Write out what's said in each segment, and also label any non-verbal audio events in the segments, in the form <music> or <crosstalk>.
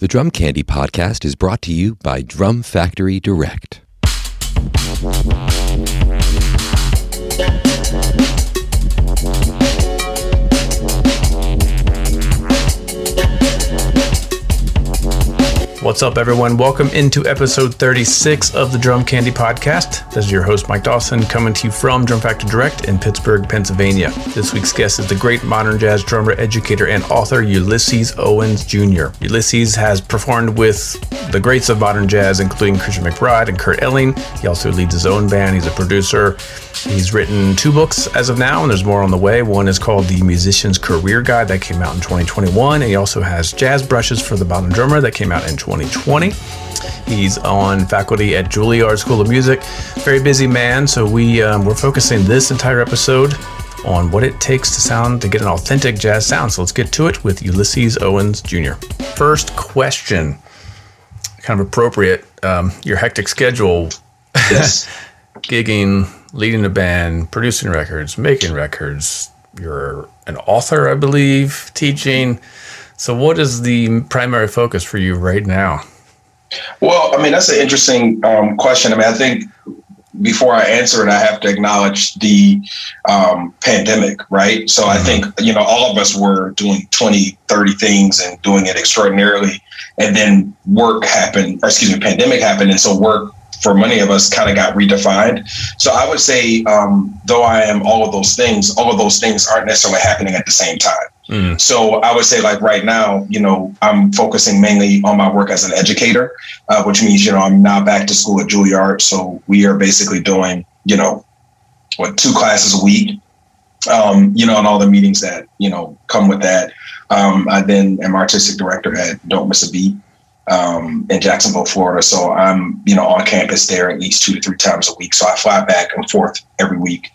The Drum Candy podcast is brought to you by Drum Factory Direct. What's up, everyone? Welcome into episode 36 of the Drum Candy Podcast. This is your host, Mike Dawson, coming to you from Drum Factory Direct in Pittsburgh, Pennsylvania. This week's guest is the great modern jazz drummer, educator, and author Ulysses Owens Jr. Ulysses has performed with the greats of modern jazz, including Christian McBride and Kurt Elling. He also leads his own band, he's a producer. He's written two books as of now, and there's more on the way. One is called The Musician's Career Guide that came out in 2021, and he also has Jazz Brushes for the Modern Drummer that came out in 2020. He's on faculty at Juilliard School of Music. Very busy man, so we um, we're focusing this entire episode on what it takes to sound to get an authentic jazz sound. So let's get to it with Ulysses Owens Jr. First question, kind of appropriate. Um, your hectic schedule, Yes. <laughs> gigging, leading a band, producing records, making records. You're an author, I believe, teaching. So, what is the primary focus for you right now? well, I mean, that's an interesting um, question. I mean, I think before I answer it, I have to acknowledge the um, pandemic, right? So I think, you know, all of us were doing 20, 30 things and doing it extraordinarily. And then work happened, or excuse me, pandemic happened. And so work for many of us kind of got redefined. So I would say, um, though I am all of those things, all of those things aren't necessarily happening at the same time. Mm. So I would say, like right now, you know, I'm focusing mainly on my work as an educator, uh, which means, you know, I'm now back to school at Juilliard. So we are basically doing, you know, what two classes a week, um, you know, and all the meetings that you know come with that. Um, I then am artistic director at Don't Miss a Beat um, in Jacksonville, Florida. So I'm, you know, on campus there at least two to three times a week. So I fly back and forth every week.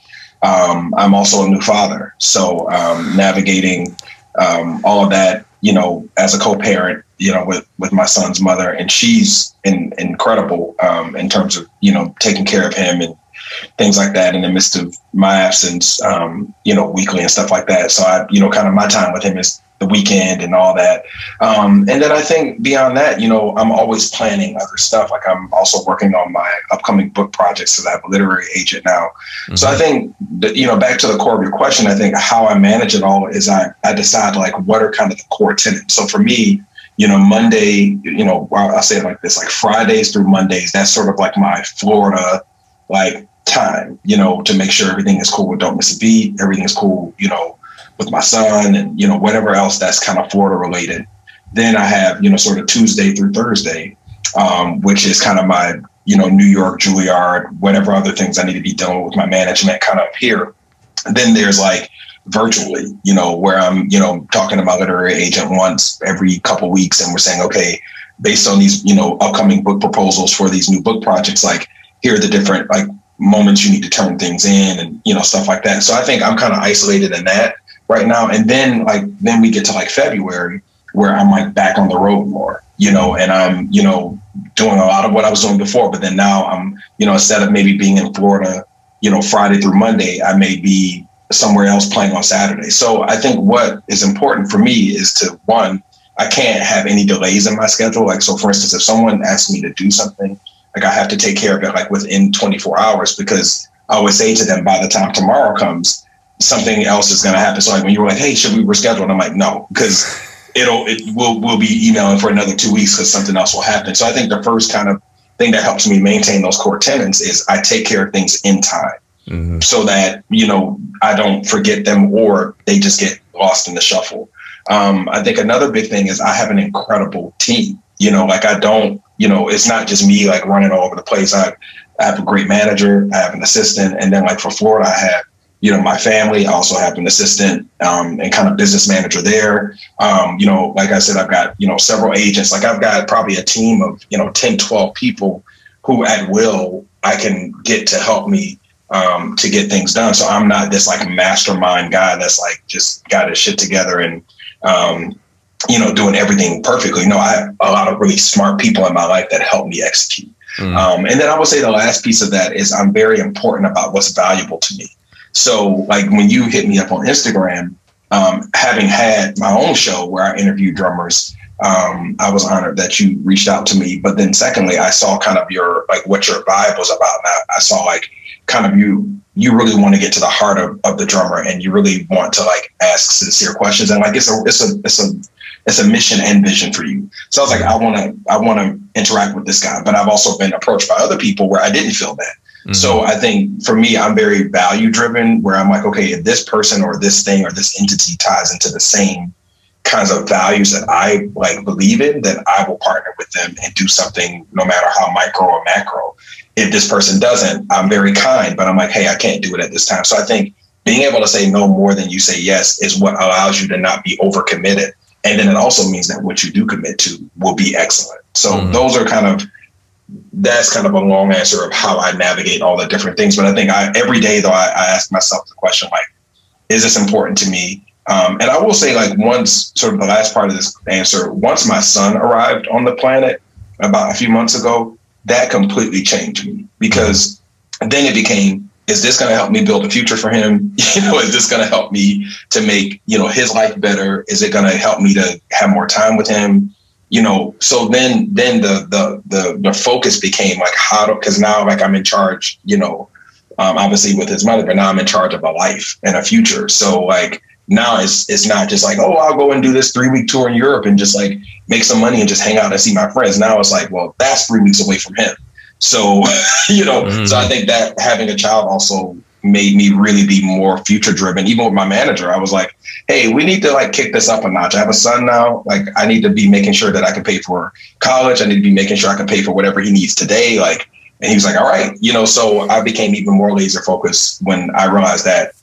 Um, I'm also a new father, so um, navigating um, all of that, you know, as a co-parent, you know, with with my son's mother, and she's in, incredible um, in terms of you know taking care of him and things like that in the midst of my absence, um, you know, weekly and stuff like that. So I, you know, kind of my time with him is the weekend and all that. Um, and then I think beyond that, you know, I'm always planning other stuff. Like I'm also working on my upcoming book projects because I have a literary agent now. So I think that, you know, back to the core of your question, I think how I manage it all is I, I decide like what are kind of the core tenets. So for me, you know, Monday, you know, I'll say it like this, like Fridays through Mondays, that's sort of like my Florida, like time, you know, to make sure everything is cool Don't Miss a Beat, everything is cool, you know, with my son and, you know, whatever else that's kind of Florida related. Then I have, you know, sort of Tuesday through Thursday, um, which is kind of my, you know, New York, Juilliard, whatever other things I need to be dealing with my management kind of here. Then there's like virtually, you know, where I'm, you know, talking to my literary agent once every couple weeks and we're saying, okay, based on these, you know, upcoming book proposals for these new book projects, like here are the different like moments you need to turn things in and, you know, stuff like that. So I think I'm kind of isolated in that right now. And then like then we get to like February where I'm like back on the road more, you know, and I'm, you know, doing a lot of what I was doing before. But then now I'm, you know, instead of maybe being in Florida, you know, Friday through Monday, I may be somewhere else playing on Saturday. So I think what is important for me is to one, I can't have any delays in my schedule. Like so for instance, if someone asks me to do something, like I have to take care of it like within 24 hours because I always say to them by the time tomorrow comes, something else is gonna happen. So like when you were like, hey, should we reschedule? And I'm like, no, because it'll it will we'll be emailing for another two weeks because something else will happen. So I think the first kind of thing that helps me maintain those core tenants is I take care of things in time Mhm. so that you know I don't forget them or they just get lost in the shuffle. Um, I think another big thing is I have an incredible team. You know, like I don't, you know, it's not just me like running all over the place. I, I have a great manager, I have an assistant, and then like for Florida, I have you know my family. I also have an assistant um, and kind of business manager there. Um, you know, like I said, I've got you know several agents. Like I've got probably a team of you know 10, 12 people who at will I can get to help me um, to get things done. So I'm not this like mastermind guy that's like just got his shit together and um, you know doing everything perfectly. No, I have a lot of really smart people in my life that help me execute. Mm. Um, and then I would say the last piece of that is I'm very important about what's valuable to me. So like when you hit me up on Instagram, um, having had my own show where I interview drummers, um, I was honored that you reached out to me. But then secondly, I saw kind of your like what your vibe was about. And I, I saw like kind of you you really want to get to the heart of, of the drummer and you really want to like ask sincere questions and like it's a it's a it's a it's a mission and vision for you. So I was like, I want to I want to interact with this guy, but I've also been approached by other people where I didn't feel that. Mm-hmm. So I think for me, I'm very value driven, where I'm like, okay, if this person or this thing or this entity ties into the same kinds of values that I like believe in, then I will partner with them and do something no matter how micro or macro. If this person doesn't, I'm very kind, but I'm like, hey, I can't do it at this time. So I think being able to say no more than you say yes is what allows you to not be overcommitted. And then it also means that what you do commit to will be excellent. So mm-hmm. those are kind of that's kind of a long answer of how I navigate all the different things. But I think I every day though I, I ask myself the question like, is this important to me? Um, and I will say, like, once sort of the last part of this answer, once my son arrived on the planet about a few months ago, that completely changed me because then it became, is this going to help me build a future for him? <laughs> You know, is this going to help me to make, you know, his life better? Is it going to help me to have more time with him? You know, so then, then the, the, the, the focus became like, how to, cause now like I'm in charge, you know, um, obviously with his mother, but now I'm in charge of a life and a future. So like, now it's it's not just like oh I'll go and do this three week tour in Europe and just like make some money and just hang out and see my friends. Now it's like well that's three weeks away from him. So <laughs> you know, mm-hmm. so I think that having a child also made me really be more future driven. Even with my manager, I was like, hey, we need to like kick this up a notch. I have a son now. Like I need to be making sure that I can pay for college. I need to be making sure I can pay for whatever he needs today. Like, and he was like, all right, you know. So I became even more laser focused when I realized that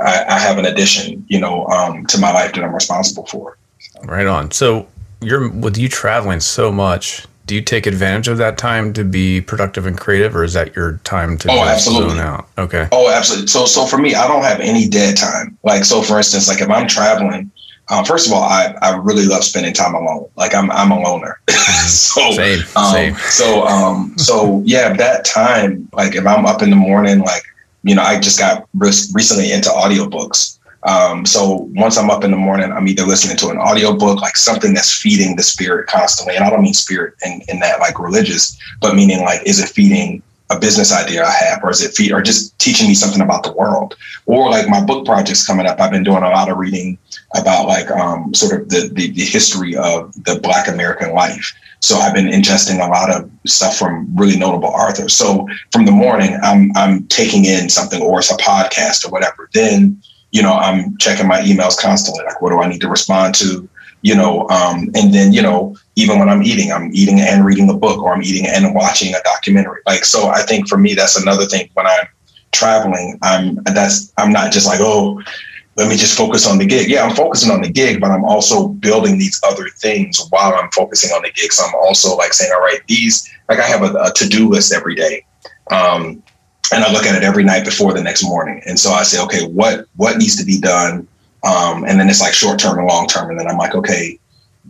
I, I have an addition, you know, um, to my life that I'm responsible for. Right on. So you're with you traveling so much. Do you take advantage of that time to be productive and creative, or is that your time to oh, absolutely. zone out? Okay. Oh, absolutely. So, so for me, I don't have any dead time. Like, so for instance, like if I'm traveling, um, first of all, I, I really love spending time alone. Like I'm I'm a loner. <laughs> Mm-hmm. so same, um, same. so um so yeah, that time, like if I'm up in the morning, like you know, I just got re- recently into audiobooks. Um, so once I'm up in the morning, I'm either listening to an audiobook, like something that's feeding the spirit constantly. And I don't mean spirit in, in that like religious, but meaning like, is it feeding a business idea I have, or is it feed, or just teaching me something about the world? Or like my book projects coming up, I've been doing a lot of reading about like um, sort of the, the, the history of the Black American life. So I've been ingesting a lot of stuff from really notable authors. So from the morning, I'm I'm taking in something, or it's a podcast or whatever. Then you know I'm checking my emails constantly. Like, what do I need to respond to? You know, um, and then you know, even when I'm eating, I'm eating and reading a book, or I'm eating and watching a documentary. Like, so I think for me, that's another thing when I'm traveling. I'm that's I'm not just like oh let me just focus on the gig. Yeah, I'm focusing on the gig, but I'm also building these other things while I'm focusing on the gig. So I'm also like saying, all right, these like I have a, a to-do list every day. Um, and I look at it every night before the next morning. And so I say, okay, what what needs to be done? Um, and then it's like short term and long term. And then I'm like, okay,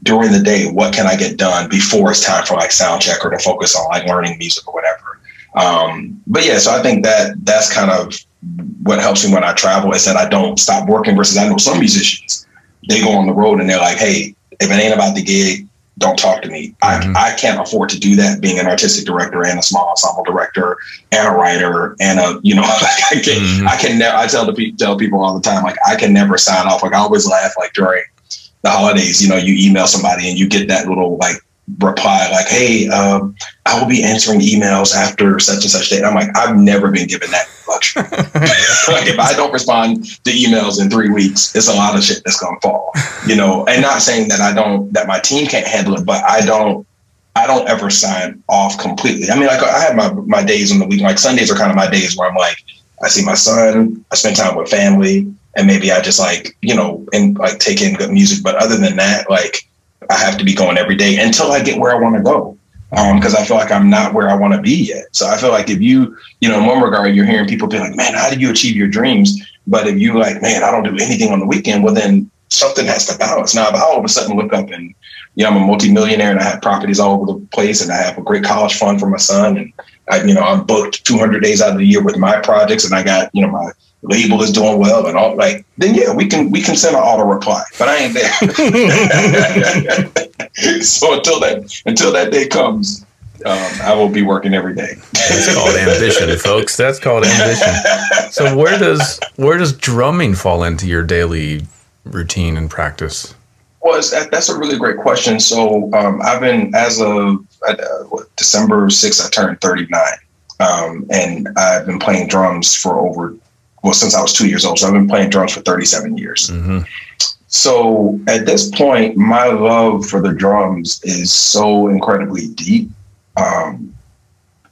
during the day, what can I get done before it's time for like sound check or to focus on like learning music or whatever. Um, but yeah, so I think that that's kind of what helps me when I travel is that I don't stop working. Versus I know some musicians, they go on the road and they're like, "Hey, if it ain't about the gig, don't talk to me." Mm-hmm. I I can't afford to do that. Being an artistic director and a small ensemble director and a writer and a you know, <laughs> like I can mm-hmm. I can never. I tell the pe- tell people all the time like I can never sign off. Like I always laugh like during the holidays. You know, you email somebody and you get that little like reply like, "Hey, um, I will be answering emails after such and such date." I'm like, I've never been given that luxury. <laughs> like, if I don't respond to emails in three weeks, it's a lot of shit that's gonna fall. You know, and not saying that I don't that my team can't handle it, but I don't. I don't ever sign off completely. I mean, like I have my my days on the week. Like Sundays are kind of my days where I'm like, I see my son, I spend time with family, and maybe I just like you know and like take in good music. But other than that, like I have to be going every day until I get where I want to go. Because um, I feel like I'm not where I want to be yet. So I feel like if you, you know, in one regard, you're hearing people be like, man, how do you achieve your dreams? But if you like, man, I don't do anything on the weekend, well, then something has to balance. Now, if I all of a sudden look up and, you know, I'm a multimillionaire and I have properties all over the place and I have a great college fund for my son and I, you know, I'm booked 200 days out of the year with my projects and I got, you know, my label is doing well and all like then yeah we can we can send an auto reply but i ain't there. <laughs> So until that until that day comes um, i will be working every day. That's called ambition <laughs> folks. That's called ambition. So where does where does drumming fall into your daily routine and practice? Well, that's a really great question. So um, I've been as of uh, what, December 6th, I turned 39. Um, and I've been playing drums for over, well, since I was two years old. So I've been playing drums for 37 years. Mm-hmm. So at this point, my love for the drums is so incredibly deep. Um,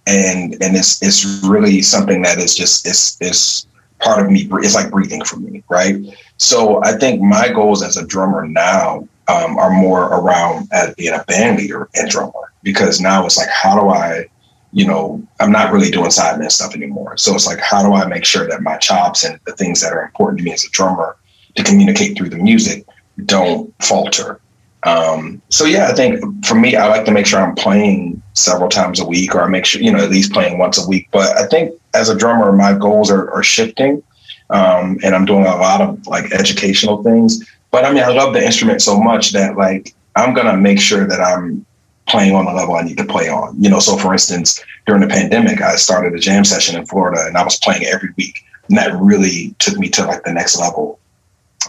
and and it's it's really something that is just it's it's part of me. It's like breathing for me, right? So I think my goals as a drummer now um, are more around as being a band leader and drummer because now it's like how do I you know, I'm not really doing sideman stuff anymore. So it's like, how do I make sure that my chops and the things that are important to me as a drummer to communicate through the music don't falter? Um, so yeah, I think for me, I like to make sure I'm playing several times a week, or I make sure you know at least playing once a week. But I think as a drummer, my goals are, are shifting, um, and I'm doing a lot of like educational things. But I mean, I love the instrument so much that like I'm gonna make sure that I'm playing on the level I need to play on. You know, so for instance, during the pandemic, I started a jam session in Florida and I was playing every week. And that really took me to like the next level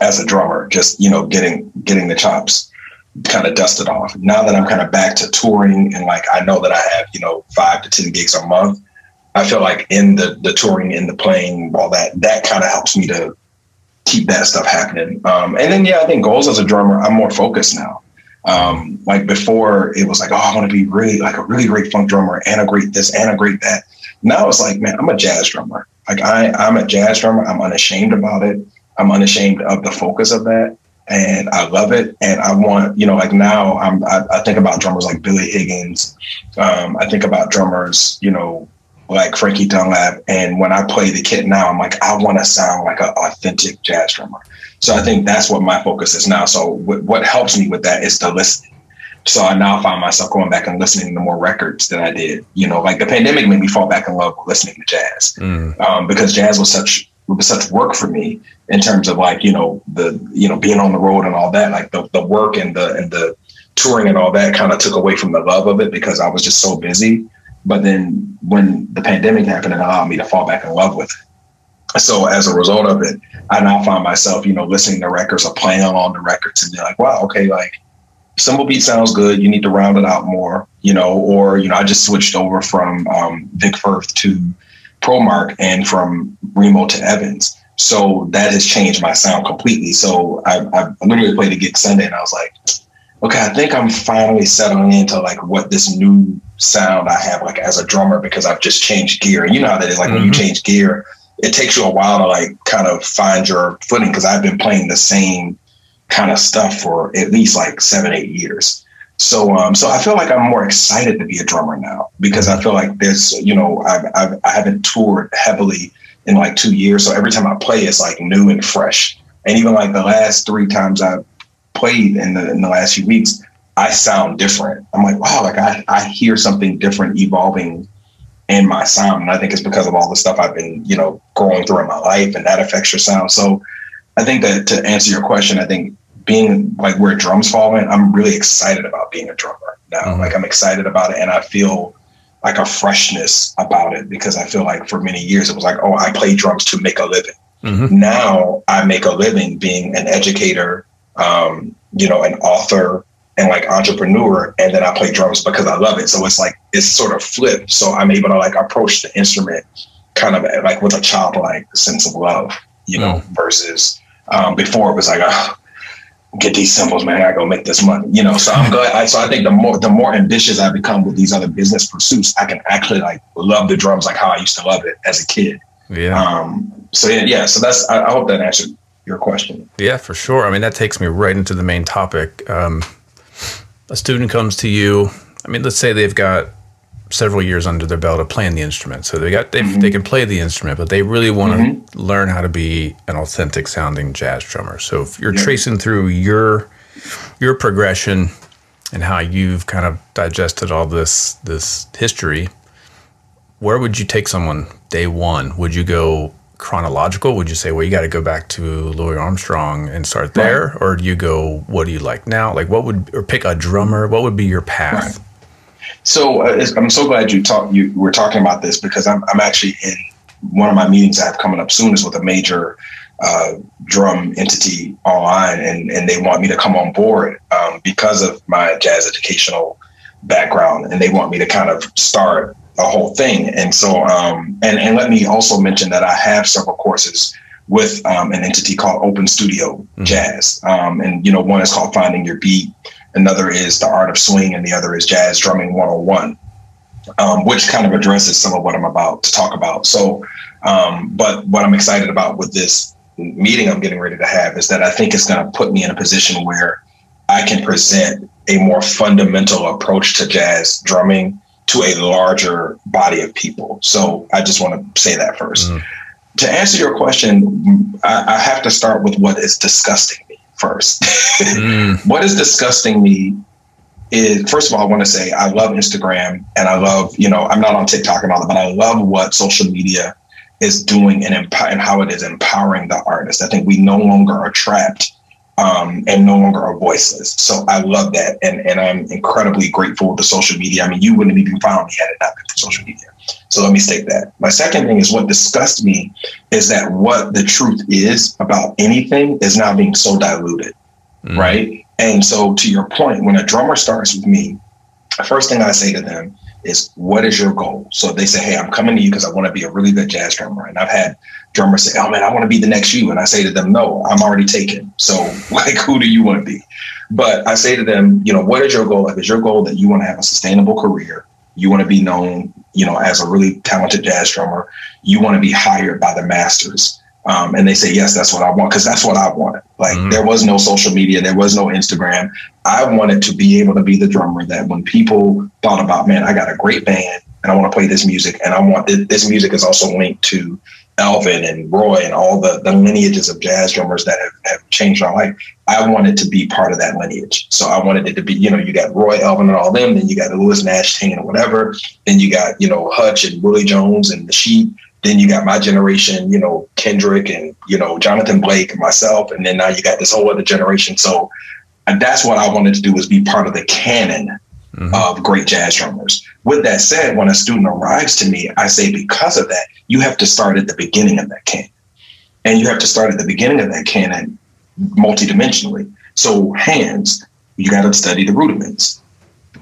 as a drummer, just, you know, getting getting the chops kind of dusted off. Now that I'm kind of back to touring and like I know that I have, you know, five to ten gigs a month, I feel like in the the touring, in the playing, all that, that kind of helps me to keep that stuff happening. Um, and then yeah, I think goals as a drummer, I'm more focused now. Um, like before, it was like, oh, I want to be really like a really great funk drummer and a great this and a great that. Now it's like, man, I'm a jazz drummer. Like I, I'm a jazz drummer. I'm unashamed about it. I'm unashamed of the focus of that, and I love it. And I want, you know, like now I'm, I, I think about drummers like Billy Higgins. Um, I think about drummers, you know, like Frankie Dunlop. And when I play the kit now, I'm like, I want to sound like an authentic jazz drummer. So I think that's what my focus is now. So w- what helps me with that is to listen. So I now find myself going back and listening to more records than I did. You know, like the pandemic made me fall back in love with listening to jazz mm. um, because jazz was such was such work for me in terms of like you know the you know being on the road and all that. Like the the work and the and the touring and all that kind of took away from the love of it because I was just so busy. But then when the pandemic happened, it allowed me to fall back in love with it. So as a result of it, I now find myself, you know, listening to records or playing along the records and be like, wow, okay, like cymbal beat sounds good. You need to round it out more, you know, or, you know, I just switched over from um, Vic Firth to ProMark and from Remo to Evans. So that has changed my sound completely. So I, I literally played a gig Sunday and I was like, okay, I think I'm finally settling into like what this new sound I have like as a drummer because I've just changed gear. And you know how that is like mm-hmm. when you mm-hmm. change gear, it takes you a while to like kind of find your footing because I've been playing the same kind of stuff for at least like seven, eight years. So, um, so I feel like I'm more excited to be a drummer now because I feel like there's, you know, I've, I've I haven't toured heavily in like two years. So every time I play, it's like new and fresh. And even like the last three times I played in the in the last few weeks, I sound different. I'm like, wow, like I, I hear something different evolving in my sound. And I think it's because of all the stuff I've been, you know, going through in my life and that affects your sound. So I think that to answer your question, I think being like where drums fall in, I'm really excited about being a drummer now. Mm-hmm. Like I'm excited about it and I feel like a freshness about it because I feel like for many years it was like, oh, I play drums to make a living. Mm-hmm. Now I make a living being an educator, um, you know, an author, and like entrepreneur and then I play drums because I love it. So it's like it's sort of flipped. So I'm able to like approach the instrument kind of like with a childlike sense of love, you know, mm. versus um, before it was like, oh, get these symbols man. I go make this money, you know. So I'm glad. I, so I think the more the more ambitious I become with these other business pursuits, I can actually like love the drums like how I used to love it as a kid. Yeah. Um. So yeah, yeah. So that's. I, I hope that answered your question. Yeah, for sure. I mean, that takes me right into the main topic. Um, a student comes to you. I mean, let's say they've got several years under their belt of playing the instrument, so they got they, mm-hmm. they can play the instrument, but they really want to mm-hmm. learn how to be an authentic sounding jazz drummer. So if you're yeah. tracing through your your progression and how you've kind of digested all this this history, where would you take someone day one? Would you go chronological? Would you say, well, you got to go back to Louis Armstrong and start there, right. or do you go, what do you like now? Like, what would or pick a drummer? What would be your path? Right. So uh, I'm so glad you talk. You were talking about this because I'm I'm actually in one of my meetings I have coming up soon is with a major uh, drum entity online, and and they want me to come on board um, because of my jazz educational background, and they want me to kind of start a whole thing. And so, um, and and let me also mention that I have several courses with um, an entity called Open Studio mm-hmm. Jazz, um, and you know, one is called Finding Your Beat, another is The Art of Swing, and the other is Jazz Drumming 101. Um, which kind of addresses some of what I'm about to talk about. So, um, but what I'm excited about with this meeting I'm getting ready to have is that I think it's going to put me in a position where I can present a more fundamental approach to jazz drumming to a larger body of people. So I just want to say that first. Mm. To answer your question, I, I, have to start with what is disgusting me first. mm. <laughs> What is disgusting me is first of all, I want to say I love Instagram and I love, you know, I'm not on TikTok and all that, but I love what social media is doing and, emp- and how it is empowering the artist. I think we no longer are trapped um, and no longer are voiceless. So I love that. And, and I'm incredibly grateful to social media. I mean, you wouldn't have even found me had it not been for social media. So let me state that. My second thing is what disgusts me is that what the truth is about anything is now being so diluted. Mm. Right. And so to your point, when a drummer starts with me, the first thing I say to them is what is your goal? So they say, Hey, I'm coming to you because I want to be a really good jazz drummer. And I've had drummers say, Oh man, I want to be the next you. And I say to them, No, I'm already taken. So <laughs> like who do you want to be? But I say to them, you know, what is your goal? If it's your goal that you want to have a sustainable career, you want to be known, you know, as a really talented jazz drummer, you want to be hired by the masters. Um, and they say, yes, that's what I want, because that's what I wanted. Like mm-hmm. there was no social media, there was no Instagram. I wanted to be able to be the drummer that when people thought about, man, I got a great band and I want to play this music, and I want th- this music is also linked to Elvin and Roy and all the, the lineages of jazz drummers that have, have changed my life. I wanted to be part of that lineage. So I wanted it to be, you know, you got Roy, Elvin, and all them, then you got Lewis Nash, Tain, and whatever. Then you got, you know, Hutch and Willie Jones and the Sheep then you got my generation, you know, Kendrick and, you know, Jonathan Blake and myself. And then now you got this whole other generation. So that's what I wanted to do was be part of the canon mm-hmm. of great jazz drummers. With that said, when a student arrives to me, I say, because of that, you have to start at the beginning of that canon. And you have to start at the beginning of that canon multidimensionally. So hands, you got to study the rudiments.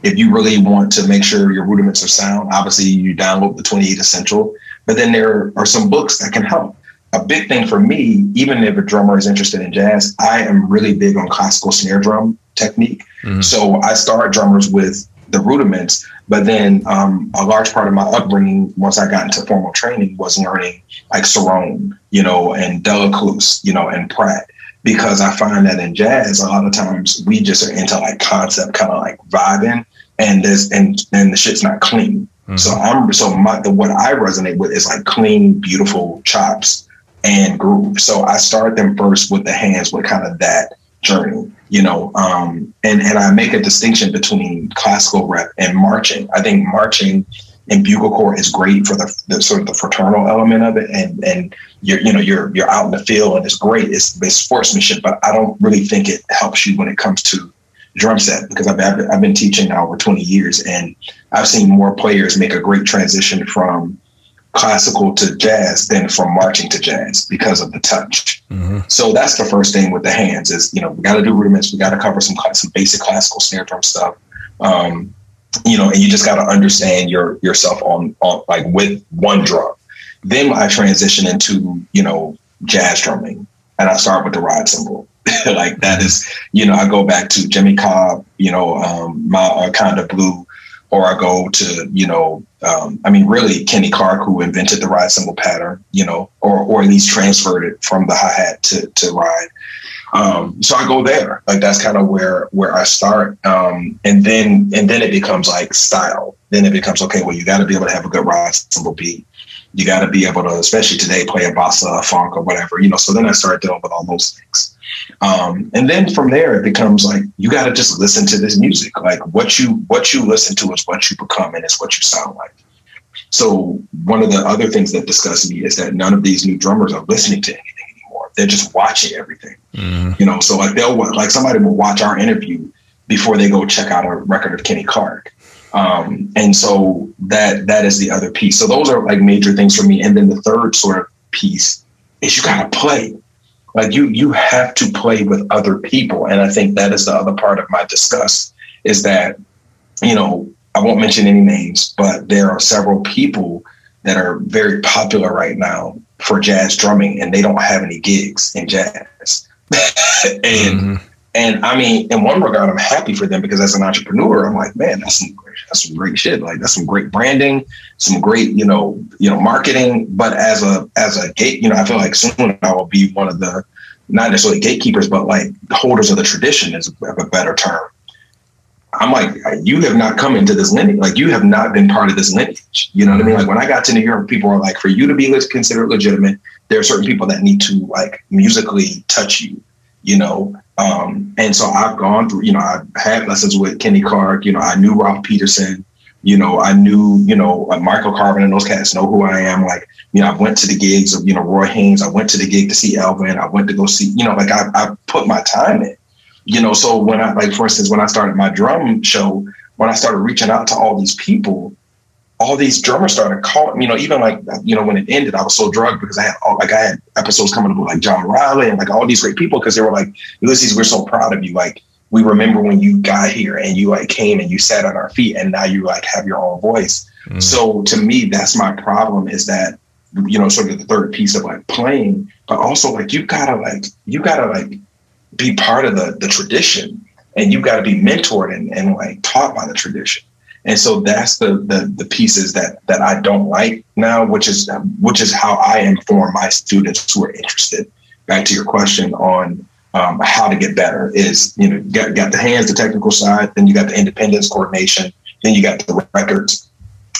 If you really want to make sure your rudiments are sound, obviously you download the 28 Essential but then there are some books that can help. A big thing for me, even if a drummer is interested in jazz, I am really big on classical snare drum technique. Mm-hmm. So I start drummers with the rudiments, but then um, a large part of my upbringing, once I got into formal training, was learning like Cirone, you know, and Delécluse, you know, and Pratt because I find that in jazz, a lot of times we just are into like concept, kind of like vibing, and there's and and the shit's not clean. Mm-hmm. So I'm so my the, what I resonate with is like clean, beautiful chops and groove. So I start them first with the hands with kind of that journey, you know. Um, and and I make a distinction between classical rep and marching. I think marching and bugle corps is great for the, the, sort of the fraternal element of it, and and you're you know you're you're out in the field and it's great. It's, it's sportsmanship, but I don't really think it helps you when it comes to drum set because I've, I've been teaching now over 20 years and I've seen more players make a great transition from classical to jazz than from marching to jazz because of the touch. Mm-hmm. So that's the first thing with the hands is, you know, we got to do rudiments. We got to cover some, some basic classical snare drum stuff. Um, you know, and you just got to understand your yourself on, on like with one drum. Then I transition into, you know, jazz drumming and I start with the ride cymbal. <laughs> like that is, you know, I go back to Jimmy Cobb, you know, um, my uh, kind of blue, or I go to, you know, um, I mean, really Kenny Clarke, who invented the ride cymbal pattern, you know, or or at least transferred it from the hi hat to to ride. Um, so I go there, like that's kind of where where I start, um, and then and then it becomes like style. Then it becomes okay. Well, you got to be able to have a good ride cymbal beat. You got to be able to, especially today, play a bossa, a funk, or whatever. You know. So then I started dealing with all those things. Um, and then from there, it becomes like you got to just listen to this music. Like what you what you listen to is what you become, and it's what you sound like. So one of the other things that disgusts me is that none of these new drummers are listening to anything anymore. They're just watching everything. Mm-hmm. You know, so like they'll like somebody will watch our interview before they go check out a record of Kenny Clarke. Um, and so that that is the other piece. So those are like major things for me. And then the third sort of piece is you gotta play. Like you you have to play with other people. And I think that is the other part of my disgust is that, you know, I won't mention any names, but there are several people that are very popular right now for jazz drumming and they don't have any gigs in jazz. <laughs> and mm-hmm. And I mean, in one regard, I'm happy for them because as an entrepreneur, I'm like, man, that's some great, that's some great shit. Like that's some great branding, some great, you know, you know, marketing. But as a as a gate, you know, I feel like soon I will be one of the not necessarily gatekeepers, but like holders of the tradition is a better term. I'm like, you have not come into this lineage. Like, you have not been part of this lineage. You know what I mean? Mm-hmm. Like, when I got to New York, people are like, for you to be considered legitimate, there are certain people that need to like musically touch you, you know? Um, and so I've gone through, you know, I had lessons with Kenny Clark, you know, I knew Ralph Peterson, you know, I knew, you know, like Michael Carvin and those cats know who I am. Like, you know, I went to the gigs of, you know, Roy Haynes. I went to the gig to see Elvin. I went to go see, you know, like I, I put my time in you know, so when I like, for instance, when I started my drum show, when I started reaching out to all these people, all these drummers started calling, you know, even like, you know, when it ended, I was so drugged because I had all, like, I had episodes coming up with like John Riley and like all these great people because they were like, Ulysses, we're so proud of you. Like, we remember when you got here and you like came and you sat on our feet and now you like have your own voice. Mm. So to me, that's my problem is that, you know, sort of the third piece of like playing, but also like you gotta like, you gotta like be part of the the tradition and you've got to be mentored and, and like taught by the tradition and so that's the, the the pieces that that i don't like now which is which is how i inform my students who are interested. Back to your question on um, how to get better is you know got, got the hands the technical side then you got the independence coordination then you got the records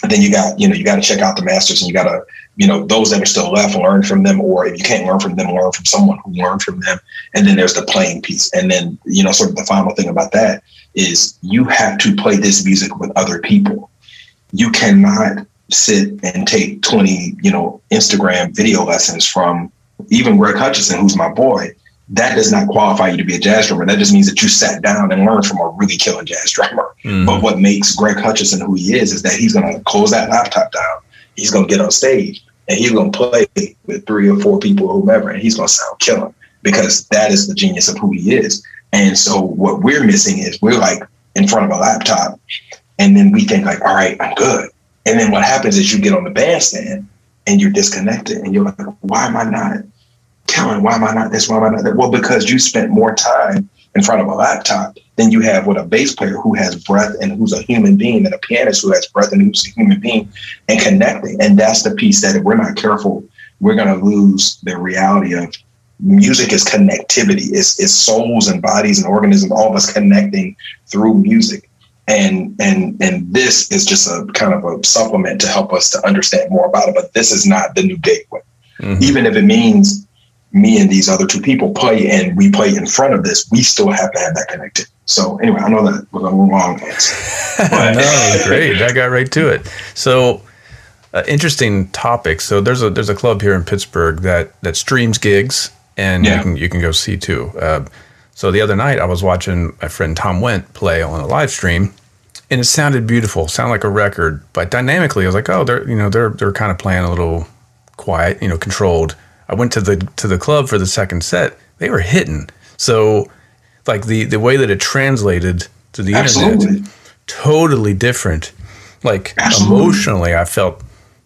then you got you know you got to check out the masters and you got to you know those that are still left learn from them or if you can't learn from them learn from someone who learned from them. And then there's the playing piece. And then you know sort of the final thing about that is you have to play this music with other people. You cannot sit and take 20 you know instagram video lessons from even greg hutchinson who's my boy that does not qualify you to be a jazz drummer. That just means that you sat down and learned from a really killing jazz <laughs> drummer. Mm-hmm. But what makes Greg Hutchinson who he is is that he's going to close that laptop down. He's going to get on stage and he's going to play with three or four people, or whomever, and he's going to sound killing because that is the genius of who he is. And so what we're missing is we're like in front of a laptop, and then we think like, all right, I'm good. And then what happens is you get on the bandstand and you're disconnected, and you're like, why am I not? Kellen, why am I not this? Why am I not that? Well, because you spent more time in front of a laptop than you have with a bass player who has breath and who's a human being, and a pianist who has breath and who's a human being, and connecting. And that's the piece that if we're not careful, we're going to lose the reality of music is connectivity. It's, it's souls and bodies and organisms, all of us connecting through music. And and and this is just a kind of a supplement to help us to understand more about it. But this is not the new gateway. Mm-hmm. Even if it means me and these other two people play and we play in front of this, we still have to have that connected. So anyway, I know that was a long answer. <laughs> no, great. I got right to it. So uh, interesting topic. So there's a there's a club here in Pittsburgh that that streams gigs and yeah. you can you can go see too. Uh, so the other night I was watching my friend Tom Went play on a live stream and it sounded beautiful, sounded like a record, but dynamically I was like, oh, they're you know they're they're kind of playing a little quiet, you know, controlled I went to the to the club for the second set. They were hitting. So like the the way that it translated to the Absolutely. internet totally different. Like Absolutely. emotionally I felt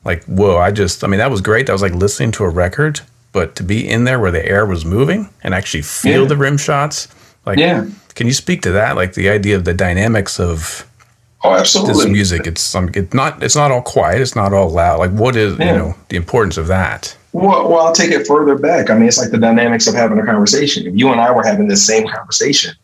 like whoa, I just I mean that was great. That was like listening to a record, but to be in there where the air was moving and actually feel yeah. the rim shots, like yeah. can you speak to that? Like the idea of the dynamics of Oh, absolutely. This music, it's um, it's not it's not all quiet, it's not all loud. Like what is yeah. you know the importance of that? Well, well, I'll take it further back. I mean, it's like the dynamics of having a conversation. If you and I were having this same conversation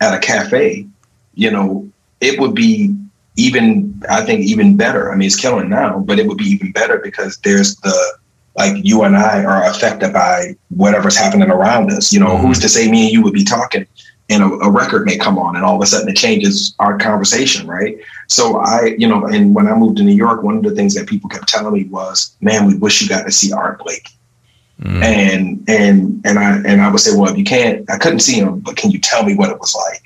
at a cafe, you know, it would be even, I think, even better. I mean, it's killing now, but it would be even better because there's the, like, you and I are affected by whatever's happening around us. You know, mm-hmm. who's to say me and you would be talking and a, a, record may come on and all of a sudden it changes our conversation right? So i you know and when i moved to new york one of the things that people kept telling me was man we wish you got to see art blakey. Mm. and and and i and i would say well if you can't i couldn't see him but can you tell me what it was like?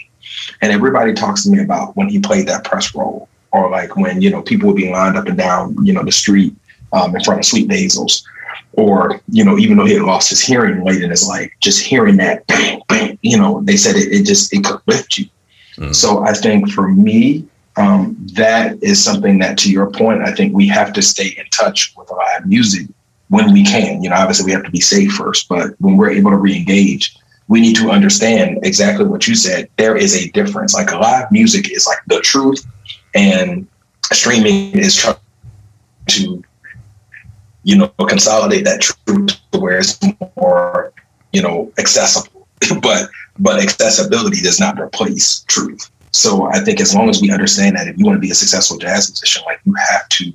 And everybody talks to me about when he played that press roll or like when you know people would be lined up and down you know the street um, in front of sweet basil's or you know even though he had lost his hearing late in his life just hearing that bang, bang, you know they said it, it just it could lift you. Mm. so i think for me um, that is something that to your point i think we have to stay in touch with live music when we can. You know obviously we have to be safe first but when we're able to re-engage we need to understand exactly what you said. There is a difference. Like live music is like the truth and streaming is trying to you know, consolidate that truth to where it's more, you know, accessible. <laughs> but but accessibility does not replace truth. So I think as long as we understand that if you want to be a successful jazz musician, like you have to,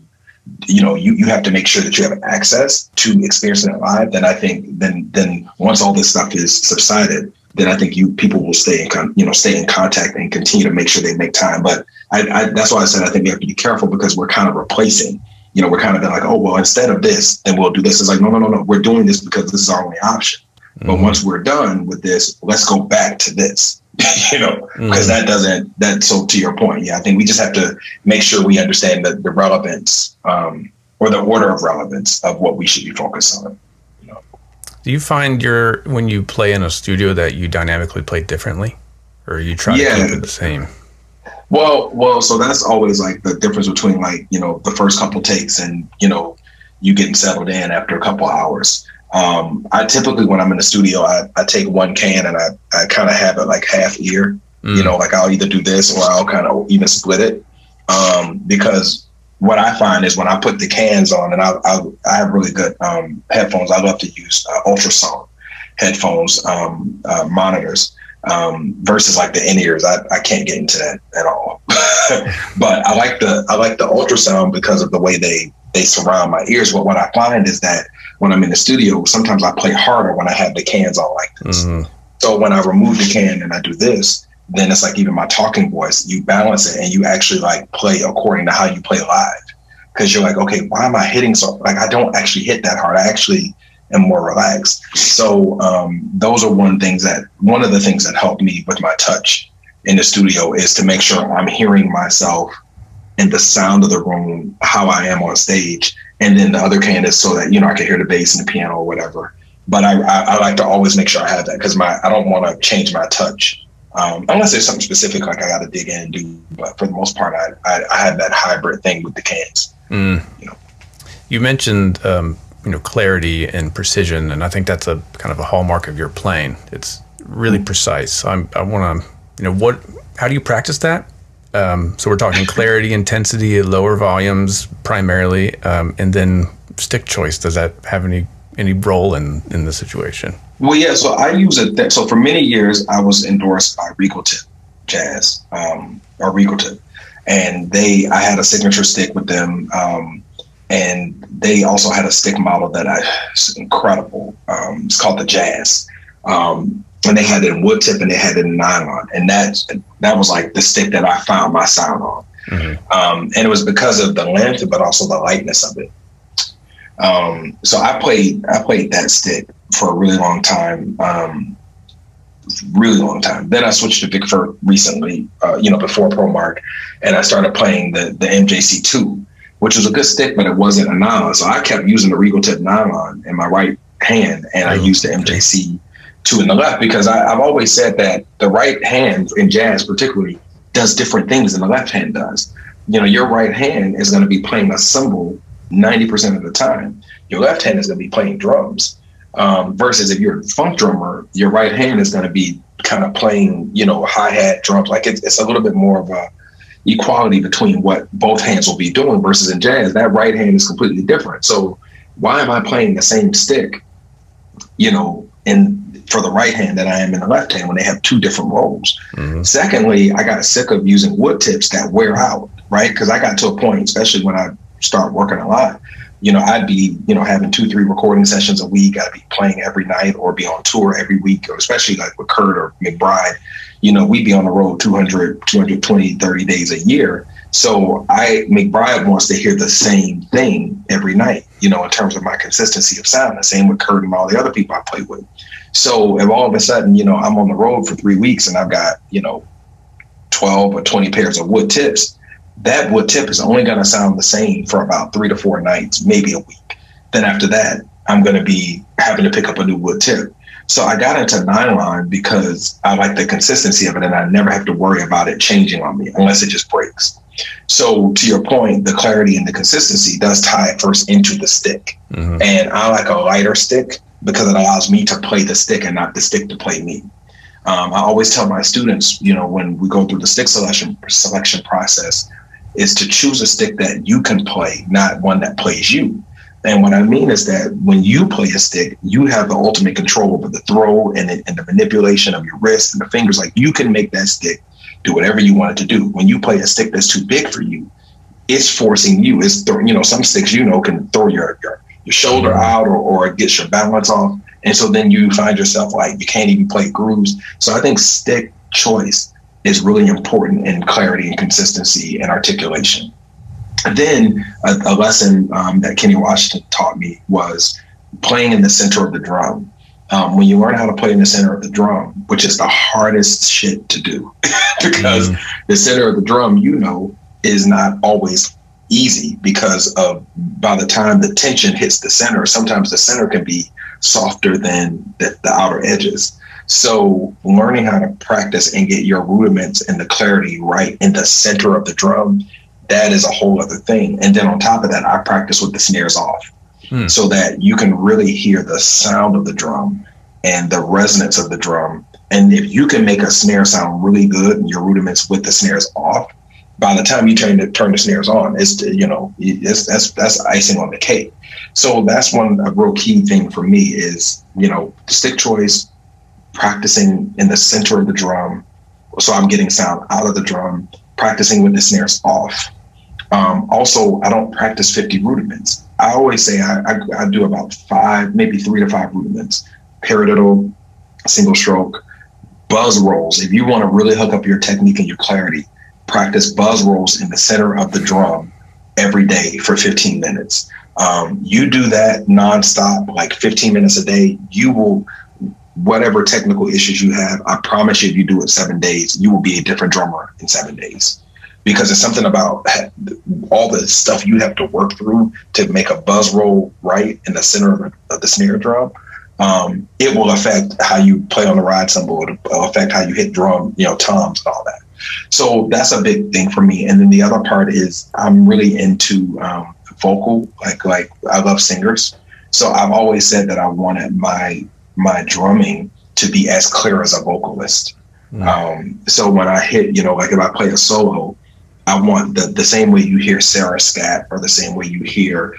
you know, you, you have to make sure that you have access to experiencing it live, then I think then then once all this stuff is subsided, then I think you people will stay in con, you know stay in contact and continue to make sure they make time. But I, I, that's why I said I think we have to be careful because we're kind of replacing you know, we're kind of been like, oh, well, instead of this, then we'll do this. It's like, no, no, no, no. We're doing this because this is our only option. Mm-hmm. But once we're done with this, let's go back to this, <laughs> you know, because mm-hmm. that doesn't, that, so to your point, yeah, I think we just have to make sure we understand the, the relevance um, or the order of relevance of what we should be focused on. You know? Do you find your, when you play in a studio that you dynamically play differently or you try yeah. to keep it the same? Well, well, so that's always like the difference between like you know the first couple takes and you know you getting settled in after a couple hours. Um, I typically when I'm in the studio, I, I take one can and I, I kind of have it like half ear. Mm. You know, like I'll either do this or I'll kind of even split it um, because what I find is when I put the cans on and I I, I have really good um, headphones. I love to use uh, Ultrasone headphones um, uh, monitors um, versus like the in ears. I, I can't get into that at all. <laughs> but I like the I like the Ultrasone because of the way they they surround my ears. But what I find is that when I'm in the studio, sometimes I play harder when I have the cans on like this. Mm-hmm. So when I remove the can and I do this, then it's like even my talking voice, you balance it and you actually like play according to how you play live. Cause you're like, okay, why am I hitting so like I don't actually hit that hard. I actually and more relaxed. So um, those are one things that one of the things that helped me with my touch in the studio is to make sure I'm hearing myself and the sound of the room, how I am on stage, and then the other can is so that you know I can hear the bass and the piano or whatever. But I, I, I like to always make sure I have that because my I don't want to change my touch um, unless there's something specific like I got to dig in and do. But for the most part, I, I, I have that hybrid thing with the cans. Mm. You know, you mentioned um, you know clarity and precision, and I think that's a kind of a hallmark of your playing. It's really mm-hmm. precise. I'm, I want to you know what? How do you practice that? Um, so we're talking <laughs> clarity, intensity lower volumes primarily, um, and then stick choice. Does that have any any role in in the situation? Well, yeah. So I use it. Th- so for many years, I was endorsed by Regal Tip Jazz um, or Regal Tip, and they I had a signature stick with them. Um, and they also had a stick model that I was incredible. Um, it's called the Jazz, um, and they had it in wood tip and they had it in nylon, and that that was like the stick that I found my sound on. Mm-hmm. Um, and it was because of the length, but also the lightness of it. Um, so I played I played that stick for a really long time, um, really long time. Then I switched to Vic recently, uh, you know, before Pro Mark, and I started playing the the MJC two which was a good stick, but it wasn't a nylon. So I kept using the Regal Tip nylon in my right hand, and I oh, used the MJC two in the left because I, have always said that the right hand in jazz, particularly, does different things than the left hand does. You know, your right hand is going to be playing a cymbal ninety percent of the time. Your left hand is going to be playing drums. Um, versus if you're a funk drummer, your right hand is going to be kind of playing, you know, hi hat drums. Like it's, it's a little bit more of a equality between what both hands will be doing versus in jazz, that right hand is completely different. So why am I playing the same stick, you know, in for the right hand that I am in the left hand when they have two different roles? Mm-hmm. Secondly, I got sick of using wood tips that wear out, right? Because I got to a point, especially when I start working a lot, you know, I'd be, you know, having two, three recording sessions a week. I'd be playing every night or be on tour every week, or especially like with Kurt or McBride, you know, we'd be on the road 200, 220, 30 days a year. So I, McBride wants to hear the same thing every night, you know, in terms of my consistency of sound. The same with Kurt and all the other people I play with. So if all of a sudden, you know, I'm on the road for three weeks and I've got, you know, 12 or 20 pairs of wood tips, that wood tip is only going to sound the same for about three to four nights, maybe a week. Then after that, I'm going to be having to pick up a new wood tip. So I got into nylon because I like the consistency of it and I never have to worry about it changing on me unless it just breaks. So to your point, the clarity and the consistency does tie first into the stick. Mm-hmm. And I like a lighter stick because it allows me to play the stick and not the stick to play me. Um, I always tell my students, you know, when we go through the stick selection selection process, is to choose a stick that you can play, not one that plays you. And what I mean is that when you play a stick, you have the ultimate control over the throw and the, and the manipulation of your wrist and the fingers. Like you can make that stick do whatever you want it to do. When you play a stick that's too big for you, it's forcing you. It's th- you know some sticks you know can throw your your, your shoulder out or, or it gets your balance off, and so then you find yourself like you can't even play grooves. So I think stick choice is really important in clarity and consistency and articulation. then a, a lesson um, that Kenny Washington taught me was playing in the center of the drum. Um, when you learn how to play in the center of the drum, which is the hardest shit to do, <laughs> because mm. the center of the drum, you know, is not always easy because of by the time the tension hits the center, sometimes the center can be softer than the, the outer edges. So learning how to practice and get your rudiments and the clarity right in the center of the drum, that is a whole other thing. And then on top of that, I practice with the snares off hmm. so that you can really hear the sound of the drum and the resonance of the drum. And if you can make a snare sound really good and your rudiments with the snares off, by the time you turn the turn the snares on, it's you know it's, that's that's icing on the cake. So that's one a real key thing for me is you know stick choice, practicing in the center of the drum. So I'm getting sound out of the drum, practicing with the snares off. Um, also, I don't practice 50 rudiments. I always say I, I, I do about five, maybe three to five rudiments, paradiddle, single stroke, buzz rolls. If you want to really hook up your technique and your clarity, practice buzz rolls in the center of the drum every day for 15 minutes. Um, you do that nonstop, like 15 minutes a day, you will whatever technical issues you have, I promise you, if you do it seven days, you will be a different drummer in seven days. Because it's something about all the stuff you have to work through to make a buzz roll right in the center of the snare drum. Um, it will affect how you play on the ride cymbal. It'll affect how you hit drum, you know, toms and all that. So that's a big thing for me. And then the other part is I'm really into um, vocal, like like I love singers. So I've always said that I wanted my my drumming to be as clear as a vocalist. Mm. Um, so when I hit, you know, like if I play a solo, I want the, the same way you hear Sarah Scott or the same way you hear